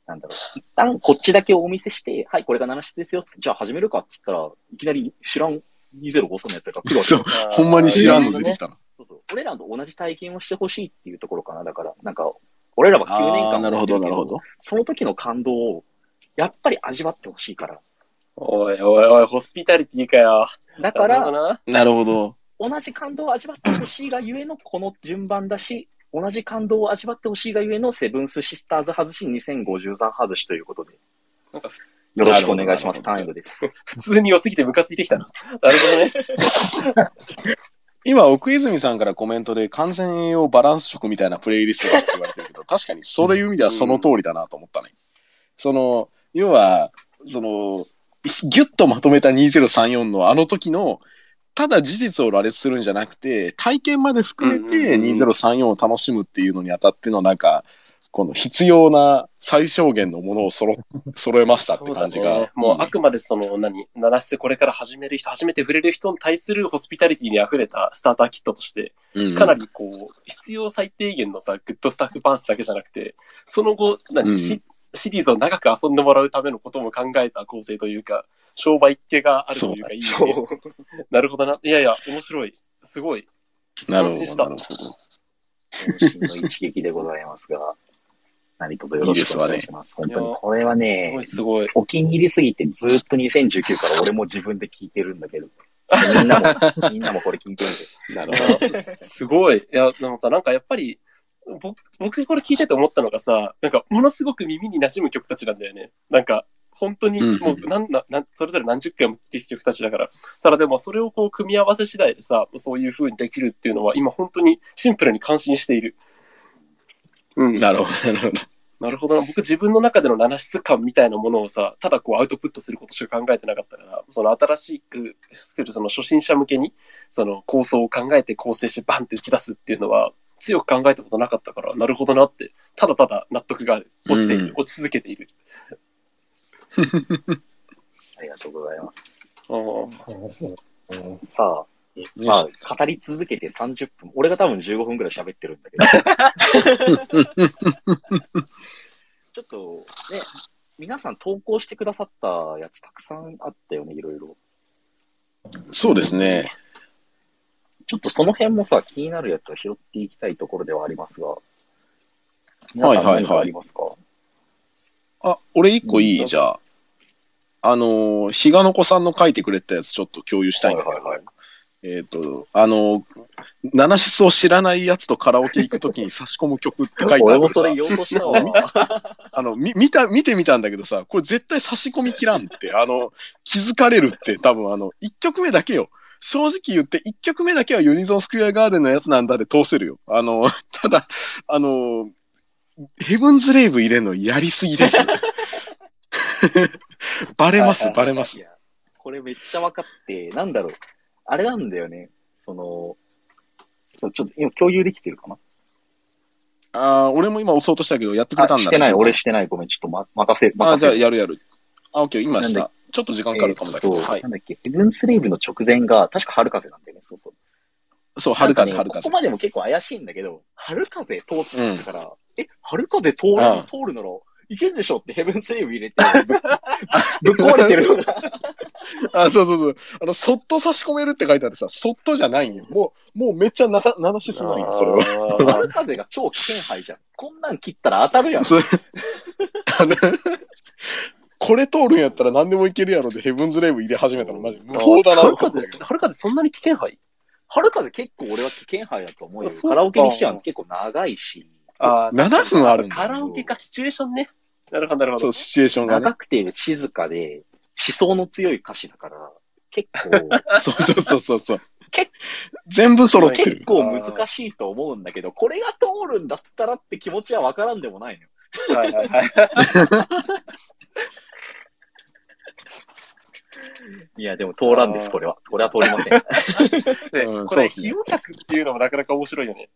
なんだろう、一旦こっちだけお見せして、はい、これが7室ですよ、じゃあ始めるかっつったら、いきなり知らん2053のやつが来るわけそうほんまに知らんの出てきたな。そうそう。俺らと同じ体験をしてほしいっていうところかな。だから、なんか、俺らは9年間なるほど、なるほど。その時の感動を、やっぱり味わってほしいから。おいおいおい、ホスピタリティかよ。だから、なるほどな。なるほど。同じ感動を味わってほしいがゆえのこの順番だし、同じ感動を味わってほしいがゆえのセブンスシスターズ外し2053外しということで、なんかよろしくお願いします。タなるほどーンエンドです。普通に良すぎてムカついてきたな。なるほどね。今、奥泉さんからコメントで完全栄養バランス食みたいなプレイリストだって言われてるけど、確かにそういう意味ではその通りだなと思ったね。その、要は、その、ギュッとまとめた2034のあの時の、ただ事実を羅列するんじゃなくて、体験まで含めてうんうんうん2034を楽しむっていうのにあたっての、なんか、この必要な最小限のものを揃っ 揃えましたって感じが。そうだね。もうあくまでその、何、鳴らしてこれから始める人、初めて触れる人に対するホスピタリティに溢れたスターターキットとして、うんかなりこう、必要最低限のさ、グッドスタッフパンツだけじゃなくて、その後、何、うん。シシリーズを長く遊んでもらうためのことも考えた構成というか、商売っ気があるというか、いいね。なるほどな。いやいや、面白い。すごい。なるほど、なるほど。の一撃でございますが、何卒よろしくお願いします。本当に、これはすねごい、すごい。お気に入りすぎてずっと2019から俺も自分で聞いてるんだけど、みんなも、みんなもこれ聞いてみて。なるほど。すごい。いや、でもさ、なんかやっぱり、僕、僕これ聞いてて思ったのがさ、なんかものすごく耳に馴染む曲たちなんだよね。なんか、本当にうんもうなんな、なん、それぞれ何十回も聴いてきた曲たちだから。ただでもそれをこう組み合わせ次第でさ、そういう風にできるっていうのは今本当にシンプルに感心している。うん。なるほど、なるほど。なるほどな。僕自分の中での七質感みたいなものをさ、ただこうアウトプットすることしか考えてなかったから、その新しく作るその初心者向けに、その構想を考えて構成してバンって打ち出すっていうのは、強く考えたことなかったから、なるほどなって、ただただ納得が落ちている、うん落ち続けている。ありがとうございます。あーさあ、まあ、語り続けて30分。俺が多分15分くらい喋ってるんだけど。ちょっと、ね、皆さん投稿してくださったやつたくさんあったよね、いろいろ。そうですね。ちょっとその辺もさ、気になるやつを拾っていきたいところではありますが。皆さん何かありますか、あ、俺一個いい、うんじゃあ。あのー、比嘉の子さんの書いてくれたやつちょっと共有したいんだけど、はいはいはいえっ、と、あのー、七室を知らないやつとカラオケ行くときに差し込む曲って書いてある俺もそれ言おうとしたわ。あの、み、見た、見てみたんだけどさ、これ絶対差し込み切らんって、あの、気づかれるって多分あの、一曲目だけよ。正直言って、一曲目だけはユニゾンスクエアガーデンのやつなんだで通せるよ。あの、ただ、あの、ヘブンズレイブ入れるのやりすぎです。バレます、バレますい。や、これめっちゃ分かって、なんだろう。あれなんだよね。その、そうちょっと今共有できてるかな？ああ、俺も今押そうとしたけど、やってくれたんだねあしてない、俺してない。ごめん、ちょっと、ま、任せ、あ、じゃあ。やるやる。あ、オッケー、今しなんた。ちょっと時間かかるかもだけど。えーとはいな。んだっけ、ヘブンスレイブの直前が、確か春風なんだよね。そうそう。そう、春風、春風こ。までも結構怪しいんだけど、春風通ってるから、え、春風通る、うん通るなら、いけるでしょってヘブンスレイブ入れて、ぶ ぶっ壊れてるのが。あ、そうそうそう。あの、そっと差し込めるって書いてあってさ、そっとじゃないんよ。もう、もうめっちゃな、なしすないよ、それは。は。春風が超危険杯じゃん。こんなん切ったら当たるやん。これ通るんやったら何でもいけるやろでヘブンズレイブ入れ始めたのマジ無法だな春風、春風そんなに危険杯春風結構俺は危険杯だと思うよ。カラオケにしては結構長いし、あー7分あるんだカラオケか、シチュエーションね。なるほど、なるほどそう、。シチュエーションがね長。くて静かで、思想の強い歌詞だから、結構、そうそうそうそうそう結。全部揃って結る。構難しいと思うんだけど、これが通るんだったらって気持ちはわからんでもないのよ。はいはいはい。いや、でも通らんです、これは。これは通りません。で、うんこれ、非オタクっていうのもなかなか面白いよね。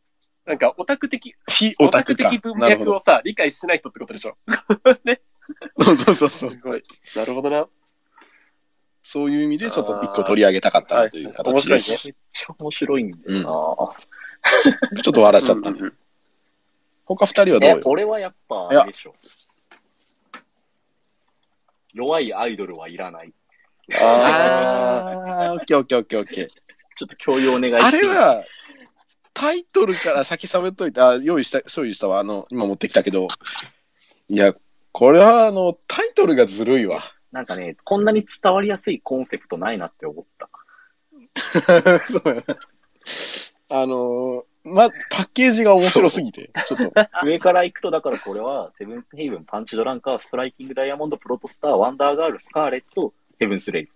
なんか、オタク的、非オオタク的。文。脈をさ、理解してない人ってことでしょ。ね。そうそうそうそう。すごい。なるほどな。そういう意味でちょっと一個取り上げたかったなという形で白いねす。めっちゃ面白いんだよな、ちょっと笑っちゃったね。うんうん他二人はどうえよ、俺はやっぱ、でしょ。弱いアイドルはいらない。ああー、オッケーオッケーオッケーオッケー。ちょっと共有お願いあしていいれは、タイトルから先喋っといて、あ、用意した、用意したわ。あの、今持ってきたけど。いや、これは、あの、タイトルがずるいわ。なんかね、こんなに伝わりやすいコンセプトないなって思った。そうやな。あの、ま、パッケージが面白すぎて、ちょっと。上から行くと、だからこれは、セブンスヘイブン、パンチドランカー、ストライキングダイヤモンド、プロトスター、ワンダーガール、スカーレット、ヘブンスレイ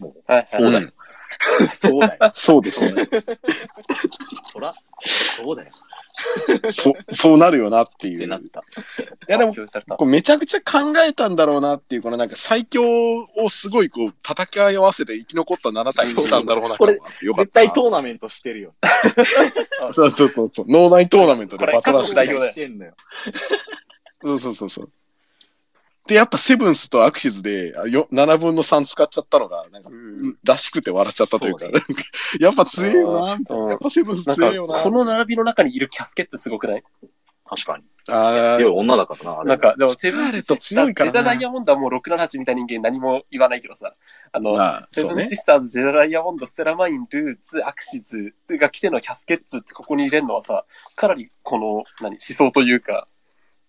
ブ。もう、はいそうだよ。そうだよ。そうですね。そら、そうだよ。そ、そうなるよなっていう。ってなった。いやでも、発表されたこうめちゃくちゃ考えたんだろうなっていう、このなんか最強をすごいこう叩き合わせて生き残った7体にしたんだろうなこれよかったな絶対トーナメントしてるよ。そうそうそうそう。脳内トーナメントでバトらせてこれ過去の代表だよしてんのよ。そうそうそうそう。で、やっぱセブンスとアクシズであよ7分の3使っちゃったのが、なんか、うん。らしくて笑っちゃったというか、そうなんかやっぱ強いよな、みたいうん。なやっぱセブンスなんか強いよな。この並びの中にいるキャスケットすごくない？確かに。あー。強い女だからな、あれ。なんか、でもセブンシスターズ、強いからな。ジェダダイヤモンドはもう678みたいな人間何も言わないけどさ、あの、まあ、セブン。シスターズ、ジェダダイヤモンド、ステラマイン、ルーツ、アクシズが来てのキャスケッツってここに入れるのはさ、かなりこの、何、思想というか、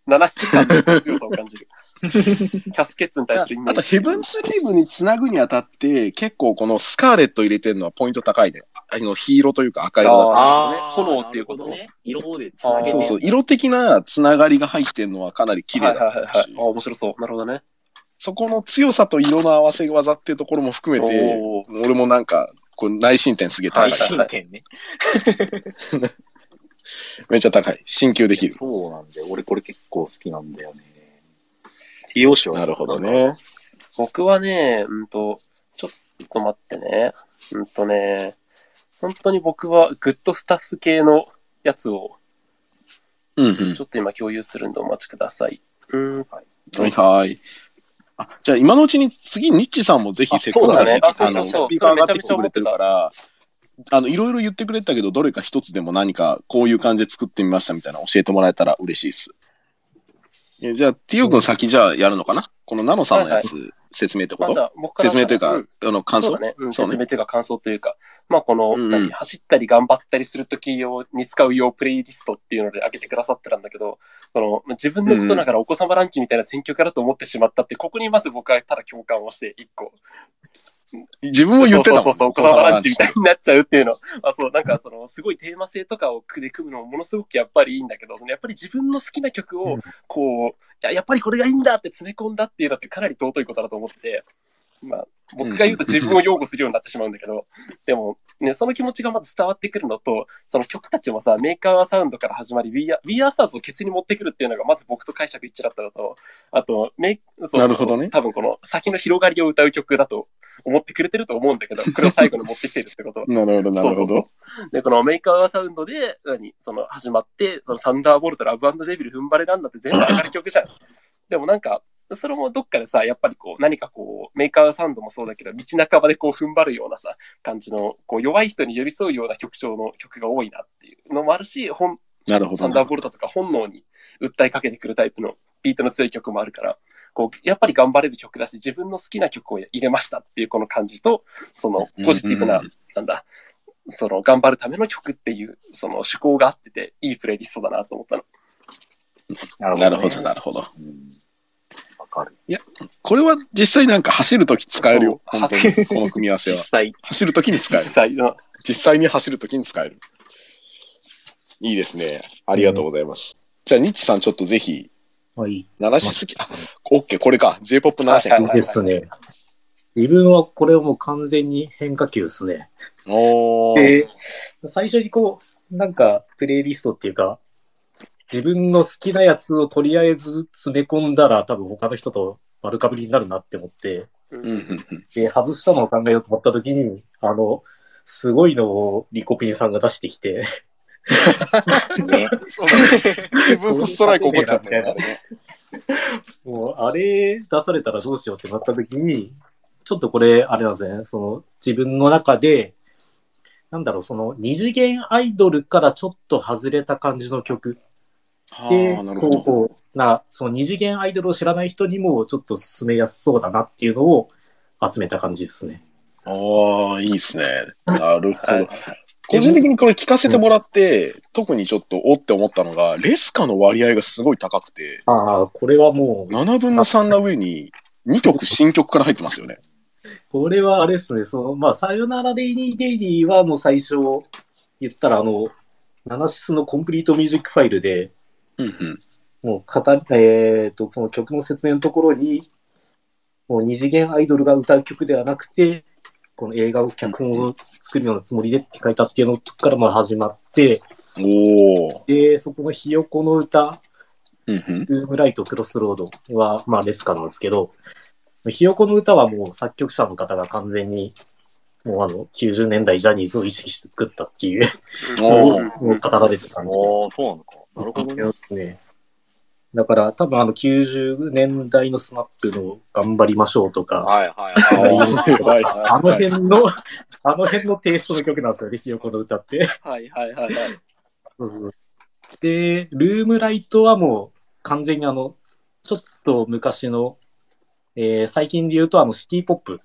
七質感の強さを感じる。キャスケッツに対あするイメージ。あと、ヘブンスリーブにつなぐにあたって、結構このスカーレット入れてるのはポイント高いね。あの、黄色というか赤色だから。あー炎っていうことね。色でつなげて。そうそう、色的なつながりが入ってるのはかなり綺麗はいだはいはいはい。しあ、面白そう。なるほどね。そこの強さと色の合わせ技っていうところも含めて、俺もなんか、こう内申点すげえ高い大。進展ね。めっちゃ高い。進級できる。そうなんだよ。俺これ結構好きなんだよね。TO 賞なるほどね。。僕はね、うんと、ちょっと待ってね。うんとね、本当に僕はグッドスタッフ系のやつをうんうんち。ょっと今共有するんでお待ちください。うん。はいはい。あ、じゃあ今のうちに次、ニッチさんもぜひあせっかくだし、あそうそうそうスピーカー上がってきてくれてるから、あの、いろいろ言ってくれたけど、どれか一つでも何かこういう感じで作ってみましたみたいなの教えてもらえたら嬉しいです。えじゃあ、ティオ君先じゃあやるのかな？このナノさんのやつ、説明ってこと？ゃあ僕から説明というか、ん。あの、感想？ね。うん、そうね。説明というか感想というか、まあこの、うんうん。何？走ったり頑張ったりするとき用に使う用プレイリストっていうので上げてくださってたんだけど、この自分のことながらお子様ランチみたいな選挙からと思ってしまったって、ここにまず僕はただ共感をして一個。自分も言ってたそうそうそう、お子様ランチみたいになっちゃうっていうの。あ、そう、なんかその、すごいテーマ性とかをで組むのもものすごくやっぱりいいんだけど、そのやっぱり自分の好きな曲をうん、こう、いや、やっぱりこれがいいんだって詰め込んだっていうのってかなり尊いことだと思ってて、まあ、僕が言うと自分を擁護するようになってしまうんだけど、でも、ね、その気持ちがまず伝わってくるのと、その曲たちもさ、メーカーサウンドから始まり、We Are, We Are Stars をケツに持ってくるっていうのが、まず僕と解釈一致だったのと、あと、メイそうそうなるほどね多分この先の広がりを歌う曲だと思ってくれてると思うんだけど、これを最後に持ってきてるってこと は。なるほど、なるほそうそうど。そうで、このメーカーサウンドで、何、その始まって、そのサンダーボルト、ラブデビル、踏ん張れなんだって全部上がる曲じゃん。でもなんか、それもどっかでさ、やっぱりこう、何かこう、メーカーサウンドもそうだけど、道半ばでこう踏ん張るようなさ、感じの、こう、弱い人に寄り添うような曲調の曲が多いなっていうのもあるし、本、なるほどサン。ダーボルトとか本能に訴えかけてくるタイプのビートの強い曲もあるから、こう、やっぱり頑張れる曲だし、自分の好きな曲を入れましたっていうこの感じと、そのポジティブな、うんなんだ、その頑張るための曲っていう、その趣向があってて、いいプレイリストだなと思ったの。ななるほど、なるほど。かる。これは実際なんか走るとき使えるよ。本当に。この組み合わせは。実際、走るときに使える。実際の。実際に走るときに使える。いいですね。ありがとうございます。じゃあ、ニッチさんちょっとぜひ、はい。鳴らしすぎ、あ、オッケー、これか。J-POP 鳴らせですね。自分はこれはもう完全に変化球ですね。おー。で、最初にこう、なんか、プレイリストっていうか、自分の好きなやつをとりあえず詰め込んだら、多分他の人と丸かぶりになるなって思って、で、外したのを考えようと思った時に、あの、すごいのをリコピンさんが出してきて、ね。ブンスストライク起こっちゃったもう、あれ出されたらどうしようってなった時に、ちょっとこれ、あれなんですね、その、自分の中で、なんだろう、その、二次元アイドルからちょっと外れた感じの曲で、あーなるこう、ほど。こう、な、その二次元アイドルを知らない人にもちょっと進めやすそうだなっていうのを集めた感じですね。ああ、いいですね。なるほはいど。個人的にこれ聞かせてもらって、特にちょっとおって思ったのが、レスカの割合がすごい高くて、ああ、これはもう、7分の3な上に2曲新曲から入ってますよね。これはあれですね、その、まあ、さよならレイニーデイリーはもう最初、言ったらあの、ナナシスのコンプリートミュージックファイルで、うんうん。もう語り、えっ、と、その曲の説明のところに、もう二次元アイドルが歌う曲ではなくて、この映画を脚本を作るようなつもりでって書いたっていうのからまあ始まって、おお。で、そこのひよこの歌、うんうん。ルームライト、クロスロードは、まあ、レスカなんですけど、ひよこの歌はもう作曲者の方が完全に、もうあの、90年代ジャニーズを意識して作ったっていうおー のを語られてたんで。ああ、そうなのか。なるほどね。ね。だから、多分あの、90年代のスマップの頑張りましょうとか、はいはいあはい。ーはいはいあの辺の、あの辺のテイストの曲なんですよね、ひよこの歌って。はいはいはいはい。そうそうで、ルームライトはもう完全にあの、ちょっと昔の、えー最近で言うとあのシティポップ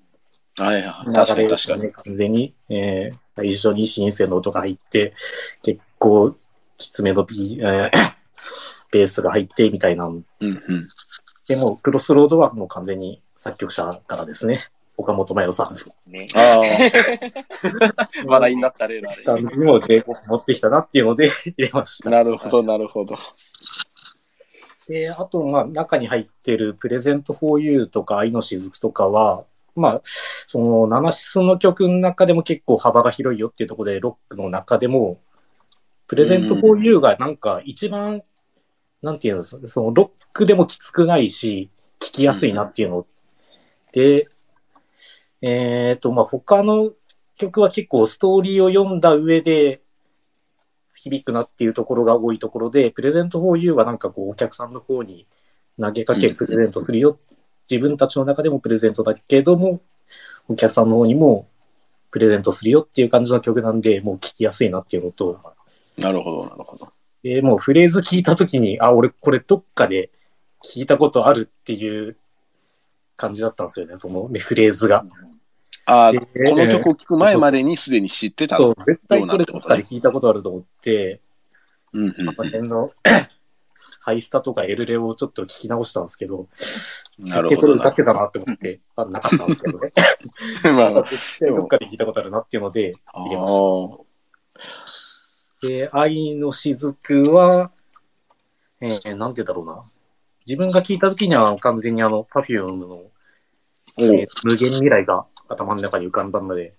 はいはい。流確かにれですよね、確かに。完全に。えー、一緒にシンセの音が入って、結構きつめのビー、えー ベースが入ってみたいな。うんうん。でも、クロスロードはもう完全に作曲者からですね。岡本真代さん。ね。あ 話題になった例のあれ。感じにも j p 持ってきたなっていうので 入れましあ、た。なるほど、なるほど。で、あと、まあ、中に入ってるプレゼント for you とか愛の雫とかは、まあ、その、ナナシスの曲の中でも結構幅が広いよっていうところで、ロックの中でも、プレゼント for you がなんか一番、なんていうんですか、その、ロックでもきつくないし、聴きやすいなっていうの。で、えっ、と、まあ、他の曲は結構ストーリーを読んだ上で、響くなっていうところが多いところで、プレゼント for you はなんかこうお客さんの方に投げかけるプレゼントするよ。自分たちの中でもプレゼントだけども、お客さんの方にもプレゼントするよっていう感じの曲なんで、もう聴きやすいなっていうのと、なるほど、なるほど。でもうフレーズ聞いたときに、あ、俺これどっかで聞いたことあるっていう感じだったんですよね、その、ね、フレーズが。ああ、でこの曲を聴く前までにすでに知ってた。そう、絶対これどっかで聞いたことあると思って、うんうんこの辺の ハイスタとかエルレをちょっと聞き直したんですけど、うん。なる結構ほど。歌ってたなって思って、あなかったんですけどね。まあまあ 絶対どっかで聞いたことあるなっていうので入れました。で、愛の雫は、えー、なんて言うんだろうな。自分が聞いた時には完全にあの、パフュームの、おえー無限未来が頭の中に浮かんだので、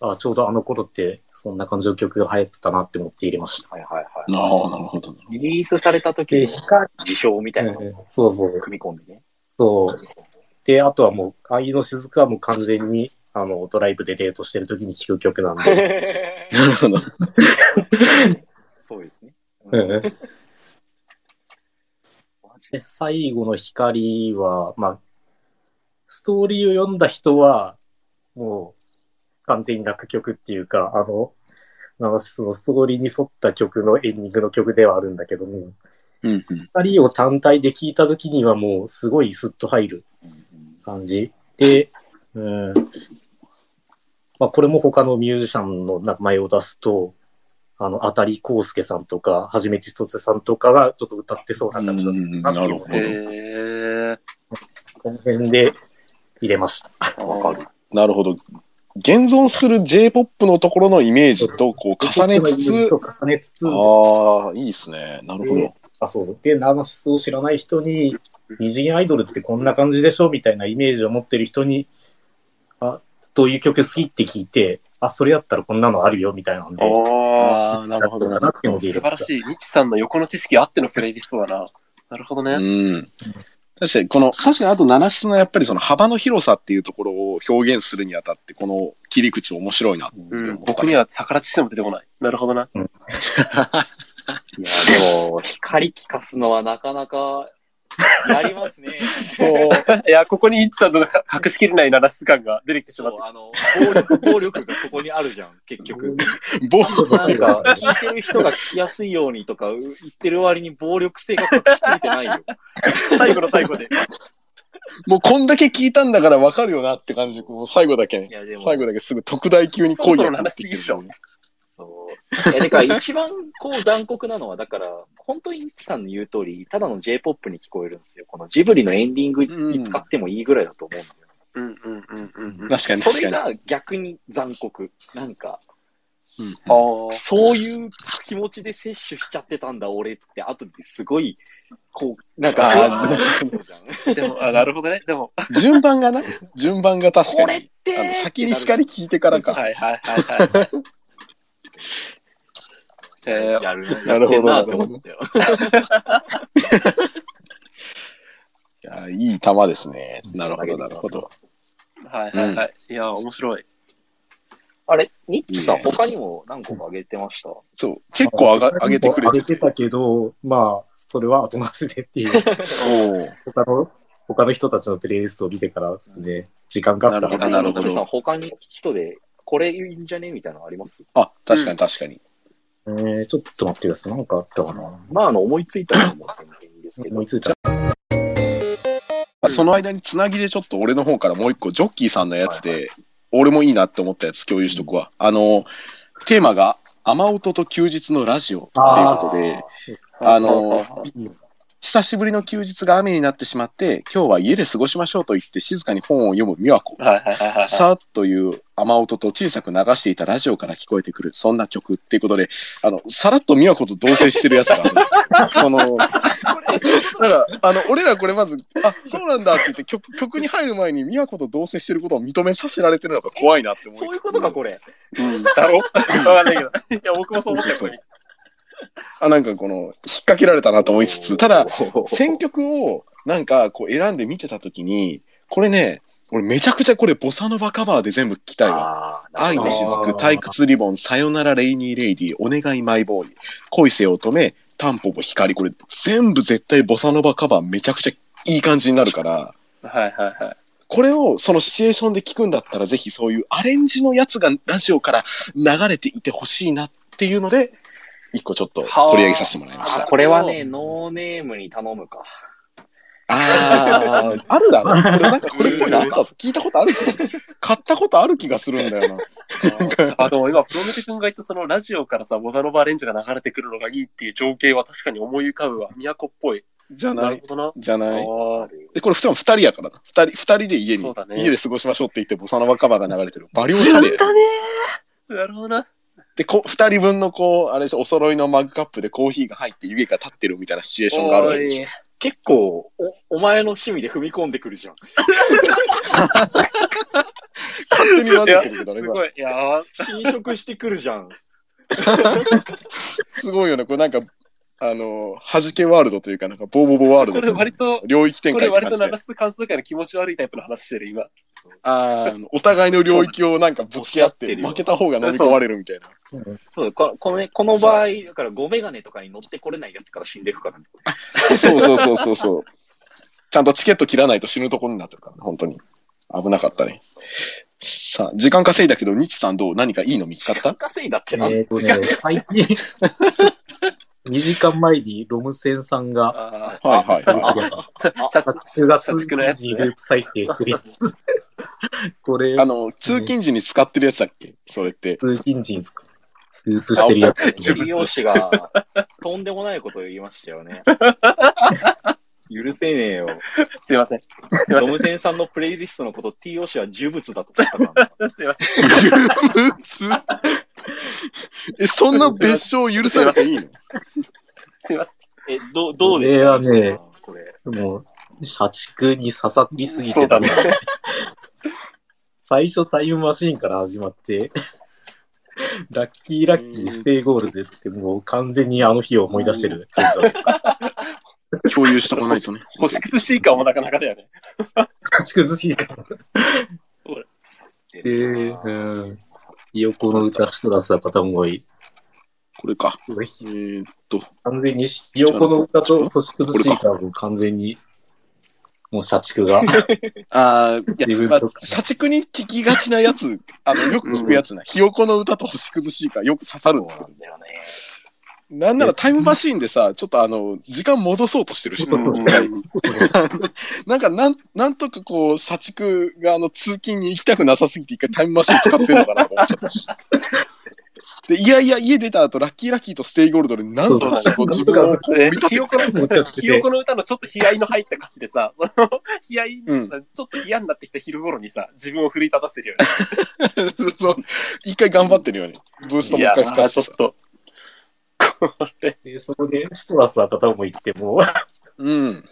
あちょうどあの頃ってそんな感じの曲が流行ってたなって思って入れました。はいはいはい。なるほど。リリースされた時で、の光、事象みたいなのをうんそうそう。組み込んでね。そう。で、あとはもう、愛の雫はもう完全に、あの、ドライブでデートしてる時に聴く曲なんで。なるほど。そうですね。うんで最後の光は、まあ、ストーリーを読んだ人は、もう、完全に泣く曲っていうか、あの、ナナシスのストーリーに沿った曲のエンディングの曲ではあるんだけども、うんうん。光を単体で聴いた時にはもう、すごいスッと入る感じで、うん。まあ、これも他のミュージシャンの名前を出すと、あの、あたりこうすけさんとか、はじめちとせさんとかがちょっと歌ってそうな感じだったうんなるほど。この辺で入れました。わかる。なるほど。現存する J-POP のところのイメージとこう重ねつつ、重ねつつああ、いいですね。なるほど。あ、そう。で、ナナシスを知らない人に、二次元アイドルってこんな感じでしょ？みたいなイメージを持ってる人に、あ、どういう曲好きって聞いて、あ、それやったらこんなのあるよみたいなんで、あああ、なるほど。だな。素晴らしい。ニチさんの横の知識あってのプレイリストだな。なるほどうね。ん。確かに、この、確かにあと7室のやっぱりその幅の広さっていうところを表現するにあたって、この切り口面白いなうん、僕には逆立ちしても出てこない。なるほどな。いや、でも、光聞かすのはなかなか、やりますね。いや、ここにニチさんの隠しきれない七質感が出てきてしまっそう、あの、暴力、暴力がそこにあるじゃん、結局。ボなんか、聞いてる人が聞きやすいようにとかう言ってる割に暴力性が隠しきれてないよ。た。最後の最後で。もうこんだけ聞いたんだから分かるよなって感じで、こう最後だけねい。や、でも、最後だけすぐ特大級に濃いやつそろそろ話しすぎでしょそう。いや、だから一番こう残酷なのは、だから、本当にイッチさんの言う通り、ただの J-POP に聞こえるんですよ。このジブリのエンディングに使ってもいいぐらいだと思うんだよ。うんうんうんうんうん。確かにそれ確かに。が逆に残酷。なんか、うんあそういう気持ちで摂取しちゃってたんだ、俺って、後ですごい、こう、なんか。でも、あなるほどね。でも、順番がな、順番が確かこれっに。てあの先に光聞いてからか。はいはいはいはい。えー、やるなるほどなって思ったよ。いや、いい球ですね。なるほど、なるほど。はいはいはい。いや、面白い。あれ、ニッチさん、他にも何個かあげてました？そう、結構上が上げてくれて上げてたけど、まあ、それは後回しでっていう、他の、他の人たちのプレイリストを見てからですね、時間があったらなるほどなるほどニッチさん、他に人で、これいいんじゃね？みたいなのあります？あ、確かに確かに。えー、ちょっと待ってください。なんかあったかな。まあ、あの、思いついたのも全然いいですけど思い。ついた。あその間につなぎでちょっと俺の方からもう一個、ジョッキーさんのやつで、俺もいいなって思ったやつ共有しとくわ。あの、テーマが、雨音と休日のラジオっていうことで、あの、久しぶりの休日が雨になってしまって、今日は家で過ごしましょうと言って静かに本を読む美和子。はいはいはいはい。さーっという雨音と小さく流していたラジオから聞こえてくる、そんな曲っていうことで、あの、さらっと美和子と同棲してるやつがある。その、なんか、あの、俺らこれまず、あ、そうなんだって言って曲、曲に入る前に美和子と同棲してることを認めさせられてるのが怖いなって思いつつそういうことか、これ。うん だろわかんないけど。いや、僕もそう思ったよ、これ。あ、なんかこの、引っ掛けられたなと思いつつ、ただ、選曲をなんかこう選んで見てたときに、これね、俺めちゃくちゃこれボサノバカバーで全部聞きたいわ。愛の雫、退屈リボン、さよならレイニーレイディ、お願いマイボーイ、恋せ乙女、タンポポ光、これ全部絶対ボサノバカバーめちゃくちゃいい感じになるから、はいはいはい。これをそのシチュエーションで聞くんだったらぜひそういうアレンジのやつがラジオから流れていてほしいなっていうので、一個ちょっと取り上げさせてもらいました。あこれはね、ノーネームに頼むか。ああ、あるだろ。これなんかこれっぽいのあったぞ。聞いたことある気がする。買ったことある気がするんだよな。あ、でも今、プロメテ君が言ったそのラジオからさ、ボサノバアレンジが流れてくるのがいいっていう情景は確かに思い浮かぶわ。都っぽい。じゃない。なな。じゃない。あで、これ、二人やからな。二人、二人で家に、ね家で過ごしましょうって言って、ボサノバカバーが流れてる。バリオシャレ。だねー。なるほどな。で、こ二人分のこう、あれでしょ、お揃いのマグカップでコーヒーが入って湯気が立ってるみたいなシチュエーションがあるわけでしょ。おい結構、お、お前の趣味で踏み込んでくるじゃん。勝手に混ぜてるけどね、今すごい。いやー侵食してくるじゃん。すごいよね。これなんか、あの、弾けワールドというか、なんか、ボーボーボーワールドこれ割と、領域展こ開って感じでれ割と流す関数界の気持ち悪いタイプの話してる、今。あーお互いの領域をなんかぶつけ合って、負けた方が飲み込まれるみたいな。そう、ここのね、この場合、だから5メガネとかに乗ってこれないやつから死んでるからね。そうそうそうそうそう。ちゃんとチケット切らないと死ぬところになってるからね、本当に。危なかったね。さあ、時間稼いだけど、日さんどう？何かいいの見つかった？稼いだってなんえっ、とね、最近、2時間前にロムセンさんが、あはいはいはい。社畜のやつにループ再生してるやつ。これ、あの、通勤時に使ってるやつだっけ？それって。通勤時にループしてるやつですね。利用士がとんでもないことを言いましたよね。許せねえよ。すいません。すいませドムセンさんのプレイリストのこと TO 氏は呪物だと言ったから。ん。すいません。呪物？え、そんな別称許されていいの？すいません。え、どう、どうこれですか？はねこれ。もう、社畜に刺さりすぎそうだねてたね。最初タイムマシーンから始まって、ラッキーラッキーステイゴールデってもう完全にあの日を思い出してる現状です。共有しとかないとね。星屑シーカーもなかなかだよね。賢し崩しいから。で、うん。ひよこの歌シトラスは片思い。これか。えーっと、完全にひよこの歌と星崩しいからもう完全に、もう社畜が。あーいや、まあ自分と、か社畜に聞きがちなやつ、あの、よく聞くやつな。ひよこの歌と星崩しがよく刺さるそうなんだよね。なんならタイムマシーンでさ、ちょっとあの、時間戻そうとしてるし、なんかなん、なんとかこう、社畜があの、通勤に行きたくなさすぎて一回タイムマシーン使ってるのかなと思っちゃったし。で、いやいや、家出た後、ラッキーラッキーとステイゴールドで、なんとかしてこう自分をこうえ見立てひよこの、もうちょっとひよこの歌のちょっと悲哀の入った歌詞でさ、その、悲哀、うんちょっと嫌になってきた昼頃にさ、自分を奮い立たせてるよね。そう一回頑張ってるよね。ブーストもう一回してさ。ちょっと。で、そこでシトラスは片思いってもうん。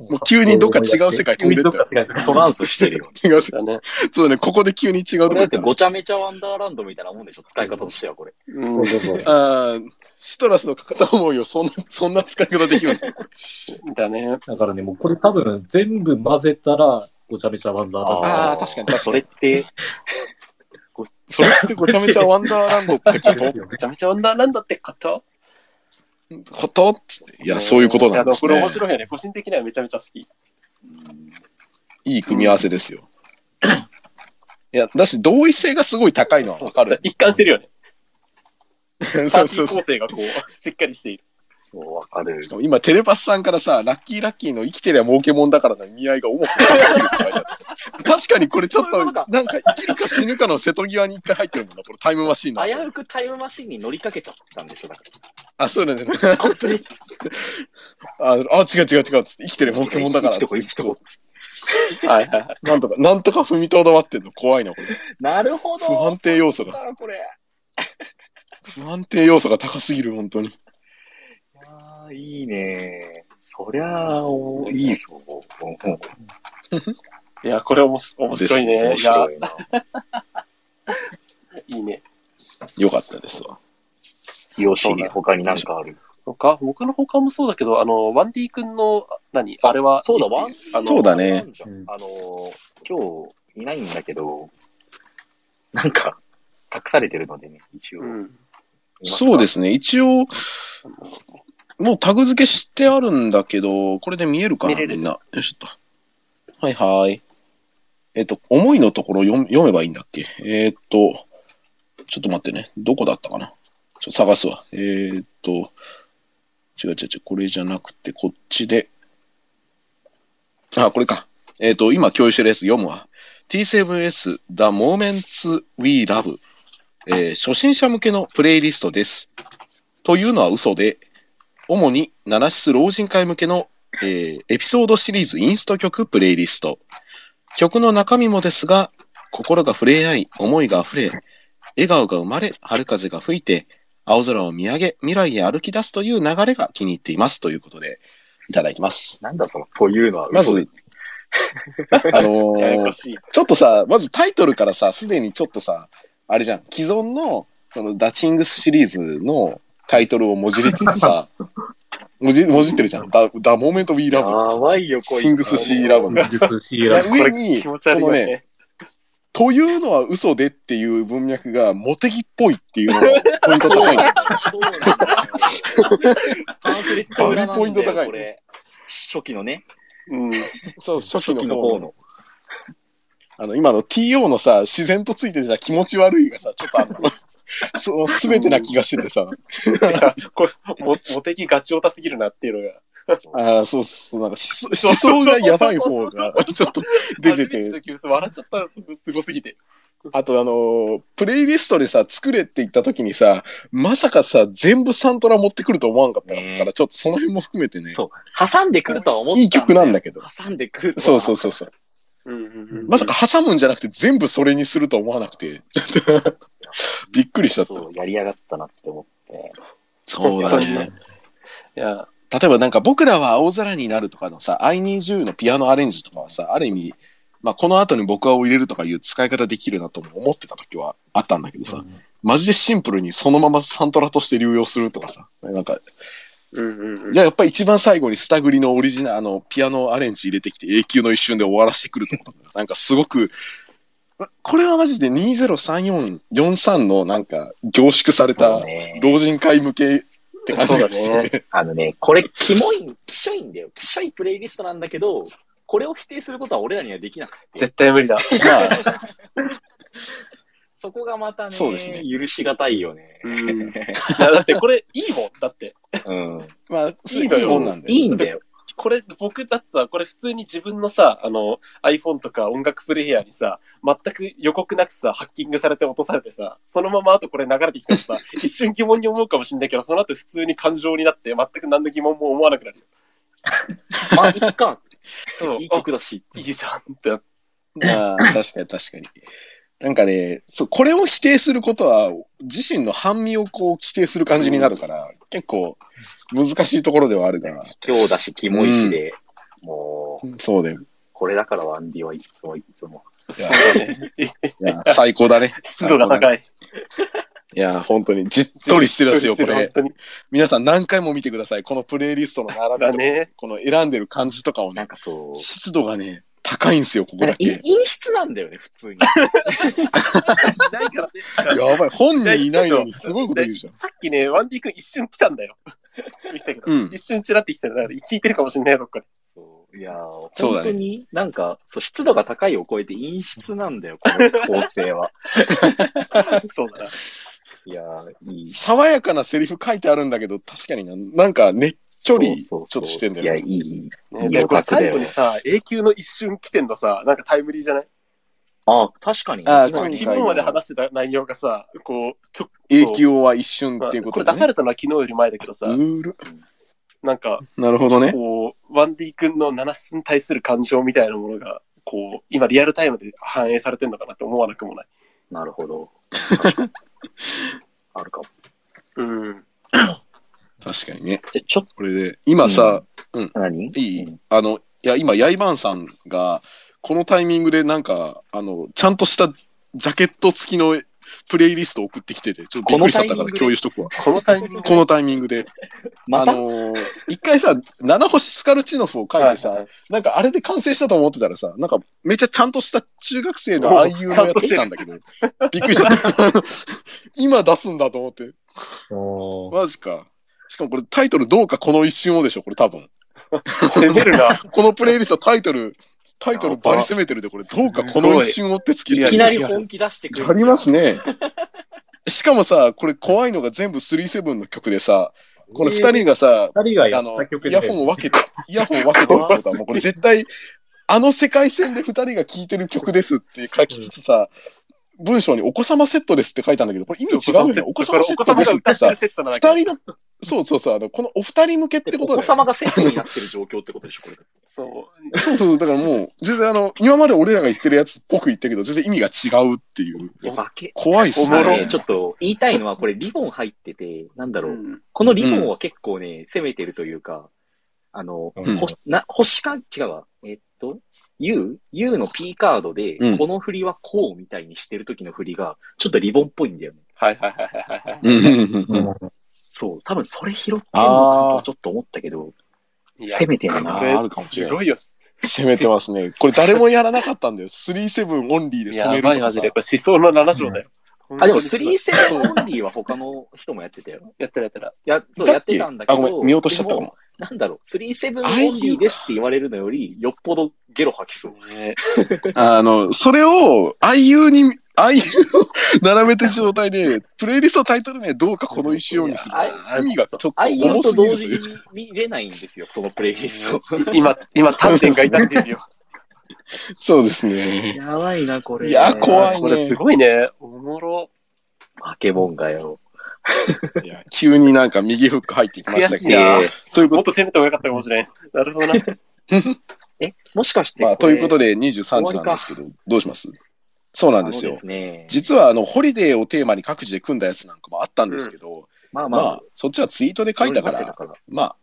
う、もう急にどっか違う世界飛んでったトランスしてるよ。違うね。そうだね、ここで急に違うとこだってごちゃめちゃワンダーランドみたいなもんでしょ使い方としてはこれ。うん。シトラスの片思いをそんな、そんな使い方できるんですよ。だね。だからね、もうこれ多分全部混ぜたら、ごちゃめちゃワンダーランド。あー確かに確かにそれって、それってごちゃめちゃワンダーランドってこですよねめちゃめちゃワンダーランドってこと？とこと？いや、そういうことなんですいこれ面ね。白いよね。個人的にはめちゃめちゃ好き。いい組み合わせですよ。いや、だし、同一性がすごい高いのはわかる。一貫してるよね。そうパーティーそうそう構成がこう、しっかりしている。そう、わかるし。かも今、テレパスさんからさ、ラッキーラッキーの生きてりゃ儲けもんだからの意味合いが重くて確かにこれちょっと、なんか生きるか死ぬかの瀬戸際に一回入ってるもんな、これタイムマシーンの。危うくタイムマシンに乗りかけちゃったんでしょだかあ、そうなんだね。ら。本当に。あ、あ違う違う違う生きてる儲けもんだから。生きとこ生きとこはいはいはい。なんとか、なんとか踏みとどまってんの怖いな、これ。なるほど。不安定要素が。不安定要素が高すぎる、本当に。いいいねそりゃあ、おいいぞ。うん いや、これおもし面白いね。面いや、白いな。いいね。よかったですわ。よし、他に何かある？他？僕の他もそうだけど、あの、ワンディ君の、何？あれは、そうだ、ワンあのそうだねうんあの、今日いないんだけど、なんか、託されてるのでね、一応。うん。そうですね、一応、もうタグ付けしてあるんだけど、これで見えるかな、みんな。よいしょっと。はいはい。えっと、思いのところ読読めばいいんだっけ？えーっと、ちょっと待ってね。どこだったかな？ちょっと探すわ。えーっと、違う違う違う、これじゃなくて、こっちで。あ、これか。えーっと、今共有してるやつ読むわ。T7S The Moments We Love、えー初心者向けのプレイリストです。というのは嘘で、主にナナシス老人会向けの、えーエピソードシリーズインスト曲プレイリスト。曲の中身もですが、心が触れ合い、思いが溢れ、笑顔が生まれ、春風が吹いて、青空を見上げ、未来へ歩き出すという流れが気に入っています。ということで、いただきます。なんだその、というのはまず、あのー。ちょっとさ、まずタイトルからさ、すでにちょっとさ、あれじゃん、既存の、その、ダチングスシリーズのタイトルをもじりつつさ、もじ、もじってるじゃん。ダ、ダモーメントウィーラやばいよ、こいつ。シングスシーラブシングスシーラブ。ブ。上に、気持ちこのね、悪いよね。というのは嘘でっていう文脈がモテギっぽいっていうのが ポイント高いんだよ。そうなんだよ。パンフレット裏なんだよポイント高いこれ。初期のね、うん。そう、初初期期の方の。の方の。あの、今の TO のさ、自然とついてた気持ち悪いがさ、ちょっとあの、その全てな気がしててさ、いや、これ、も、モテキガチオタすぎるなっていうのが。ああ、そうそう、なんか思想思想がやばい方がちょっと出てて、笑っちゃったすすごすぎて。あとあのープレイリストでさ、作れって言った時にさ、まさかさ、全部サントラ持ってくると思わんかったねから、ちょっとその辺も含めてね、そう。挟んでくるとは思ったいい曲なんだけど。挟んでくるとはそうそうそうそう。うんうんうん。まさか挟むんじゃなくて全部それにするとは思わなくて、びっくりしちゃった。そう、やりやがったなって思って。そうだね。いや、例えばなんか僕らは青空になるとかのさ、I need you のピアノアレンジとかはさ、ある意味、まあこの後に僕はを入れるとかいう使い方できるなとも思ってた時はあったんだけどさ、マジでシンプルにそのままサントラとして流用するとかさ、なんか、うんうんうん。いややっぱり一番最後にスタグリのオリジナル、あの、ピアノアレンジ入れてきて永久の一瞬で終わらせてくるとか、なんかすごく、これはマジで203443のなんか凝縮されそた老人会向けって感じがして、そうだあのね、これ、キモい、キショいんだよ。キショいプレイリストなんだけど、これを否定することは俺らにはできなくて。絶対無理だ。まあ、そこがまたね、そうですね許しがたいよね。だってこれいいもん。だって。うん。まあ、いいのよもんなんで。いいんだよ。これ、僕だってさ、これ普通に自分のさ、あの、iPhone とか音楽プレイヤーにさ、全く予告なくさ、ハッキングされて落とされてさ、そのまま後これ流れてきたらさ、一瞬疑問に思うかもしんないけど、その後普通に感情になって、全く何の疑問も思わなくなるよ。まあ、いっか。そういい曲だし。あいいじゃんって。ああ、確かに確かに。なんかね、そう、これを否定することは、自身の半身をこう否定する感じになるから、結構難しいところではあるが、今日だし、キモいしで、もう、そうだよ。これだからワンディはいつもいつも。いや、最高だね。湿度が高い。い。いや、本当にじっとりしてるんですよ、これ。皆さん何回も見てください。このプレイリストの並びとだね。この選んでる感じとかをねなん、かそう。湿度がね、高いんですよ、ここだいけ。陰湿なんだよね、普通に。ないからね。やばい、本人いないのにすごいこと言うじゃん。さっきね、ワンディ君一瞬来たんだよ。見たけど、うん一瞬チラって来たから聞いてるかもしれないよ、どっかで。そういや本当になんか、そう、湿度が高いを超えて陰湿なんだよ、この構成は。そうだな。いやー、いい。爽やかなセリフ書いてあるんだけど、確かにな、なんかねっちょり、ちょっとしてんだいや。いい。ね、いいで、これ最後にさ、永久の一瞬来てんのさ、なんかタイムリーじゃない？あ、確かに。あ昨日まで話してた内容がさ、こう、ちょ永久は一瞬まあっていうことで、ね。これ出されたのは昨日より前だけどさ、なんか、なるほどね。こう、ワンディ君のナナスに対する感情みたいなものが、こう、今リアルタイムで反映されてんのかなって思わなくもない。なるほど。あるかも。うん。確かにね。で、ちょっこれで、今さ、と、何？いい、うんあの、いや、今、ヤイバンさんが、このタイミングでなんか、あの、ちゃんとしたジャケット付きのプレイリスト送ってきてて、ちょっとびっくりしちゃったから共有しとくわ。このタイミングこのタイミングで。また、あのー一回さ、七星スカルチノフを書いてさ、はいはいなんかあれで完成したと思ってたらさ、なんかめっちゃちゃんとした中学生の IU のやつ来たんだけど、びっくりしちゃった。今出すんだと思って。おーマジか。しかもこれタイトルどうかこの一瞬をでしょ、これ多分。攻めるな。このプレイリストタイトル、タイトルバリ攻めてるで、これどうかこの一瞬をってつけていきなり本気出してくる。ありますね。しかもさ、これ怖いのが全部37の曲でさ、この二人がさ、二人がやあのった曲、でイヤホンを分けて、イヤホンを分けてるってことは、もうこれ絶対、あの世界線で二人が聴いてる曲ですって書きつつさ、文章にお子様セットですって書いたんだけど、これ意味違うよね。お子様セットですってさが歌ってる、セットなだけ。二人の、そうそうそう、あの、このお二人向けってでことだよ、お子様がセットになってる状況ってことでしょ、これ。そう。そうそう、だからもう、全然あの、今まで俺らが言ってるやつっぽく言ったけど、全然意味が違うっていう。いや、化け。怖いっすおもろね。ね、ちょっと言いたいのは、これリボン入ってて、なんだろう。うんこのリボンは結構ね、攻めてるというか、あの、うんほな星か、違うわ。えっと、U? U の P カードで、うんこの振りはこうみたいにしてる時の振りが、ちょっとリボンっぽいんだよね。はいはいはいはいはい。うんうんうんうんうんそう、多分それ拾ってんのかなとちょっと思ったけど、攻めてるなあるかもしれないすごいよ。攻めてますね。これ誰もやらなかったんだよ。37オンリーで攻やめるとかさばいマジで。これ思想の7条だよ。あ、でも本当にすごい37オンリーは他の人もやってたよ。やってるやってる。や、そう、やってたんだけど。あごめん見落としちゃったかも。なんだろう、37オンリーですって言われるのより、よっぽどゲロ吐きそう。ね あの、それを IU に、IU を並べてる状態で、プレイリストタイトル名どうかこの一緒にする。あ意味がちょっとあい重すぎるという時に見れないんですよ、そのプレイリスト。今、今、丹田が痛んでるよ。そうですね。やばいな、これ。いや怖いこれすごいね。おもろ。化け物がよ。いや、急になんか右フック入ってきましたけど。いうこともっと攻めてもよかったかもしれん。なるほどな。え、もしかしてまあ、ことれいうことで23時なんですけど、どうします？そうなんですよ。すね。実は、あの、ホリデーをテーマに各自で組んだやつなんかもあったんですけど、まあまあ、まあ、そっちはツイートで書いたから、らまあ、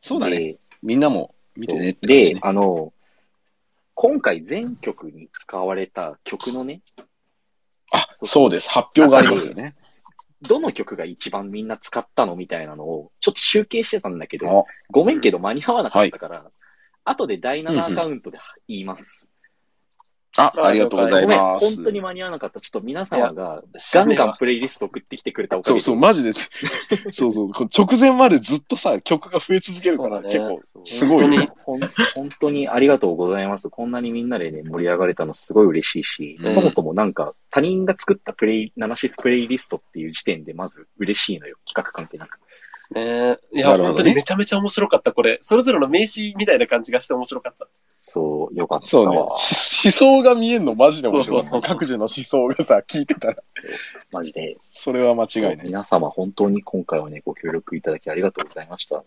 そうだね。でみんなも見てねって感で。あの、今回全曲に使われた曲のね、あ、そうです。発表がありますよね。どの曲が一番みんな使ったのみたいなのを、ちょっと集計してたんだけど、あごめんけど間に合わなかったから、後で第7アカウントで言います。あ、ありがとうございます。本当に間に合わなかった。ちょっと皆様がガンガンプレイリスト送ってきてくれたおかげで。そうそう、マジで。そうそう、直前までずっとさ、曲が増え続けるから、ね結構、すごいよね。ほん本当にありがとうございます。こんなにみんなでね、盛り上がれたのすごい嬉しいし、うんそもそもなんか他人が作ったプレイ、ナナシスプレイリストっていう時点でまず嬉しいのよ。企画関係なく。ねえ。いや、ね本当にめちゃめちゃ面白かった、これ。それぞれの名刺みたいな感じがして面白かった。そう、よかったそうね。思想が見えんのマジで面白い。そうそう各自の思想がさ、聞いてたら。マジで。それは間違いない。皆様本当に今回はね、ご協力いただきありがとうございました。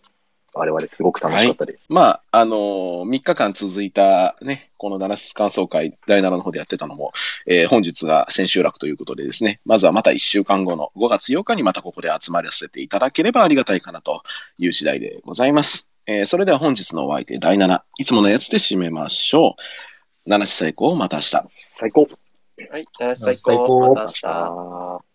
我々すごく楽しかったです。まあ、あのー、3日間続いたね、この七室感想会、第7の方でやってたのも、えー本日が千秋楽ということでですね、まずはまた1週間後の5月8日にまたここで集まらせていただければありがたいかなという次第でございます。えーそれでは本日のお相手第7、いつものやつで締めましょう。七室最高、また明日。最高。はい。最最高。高また明日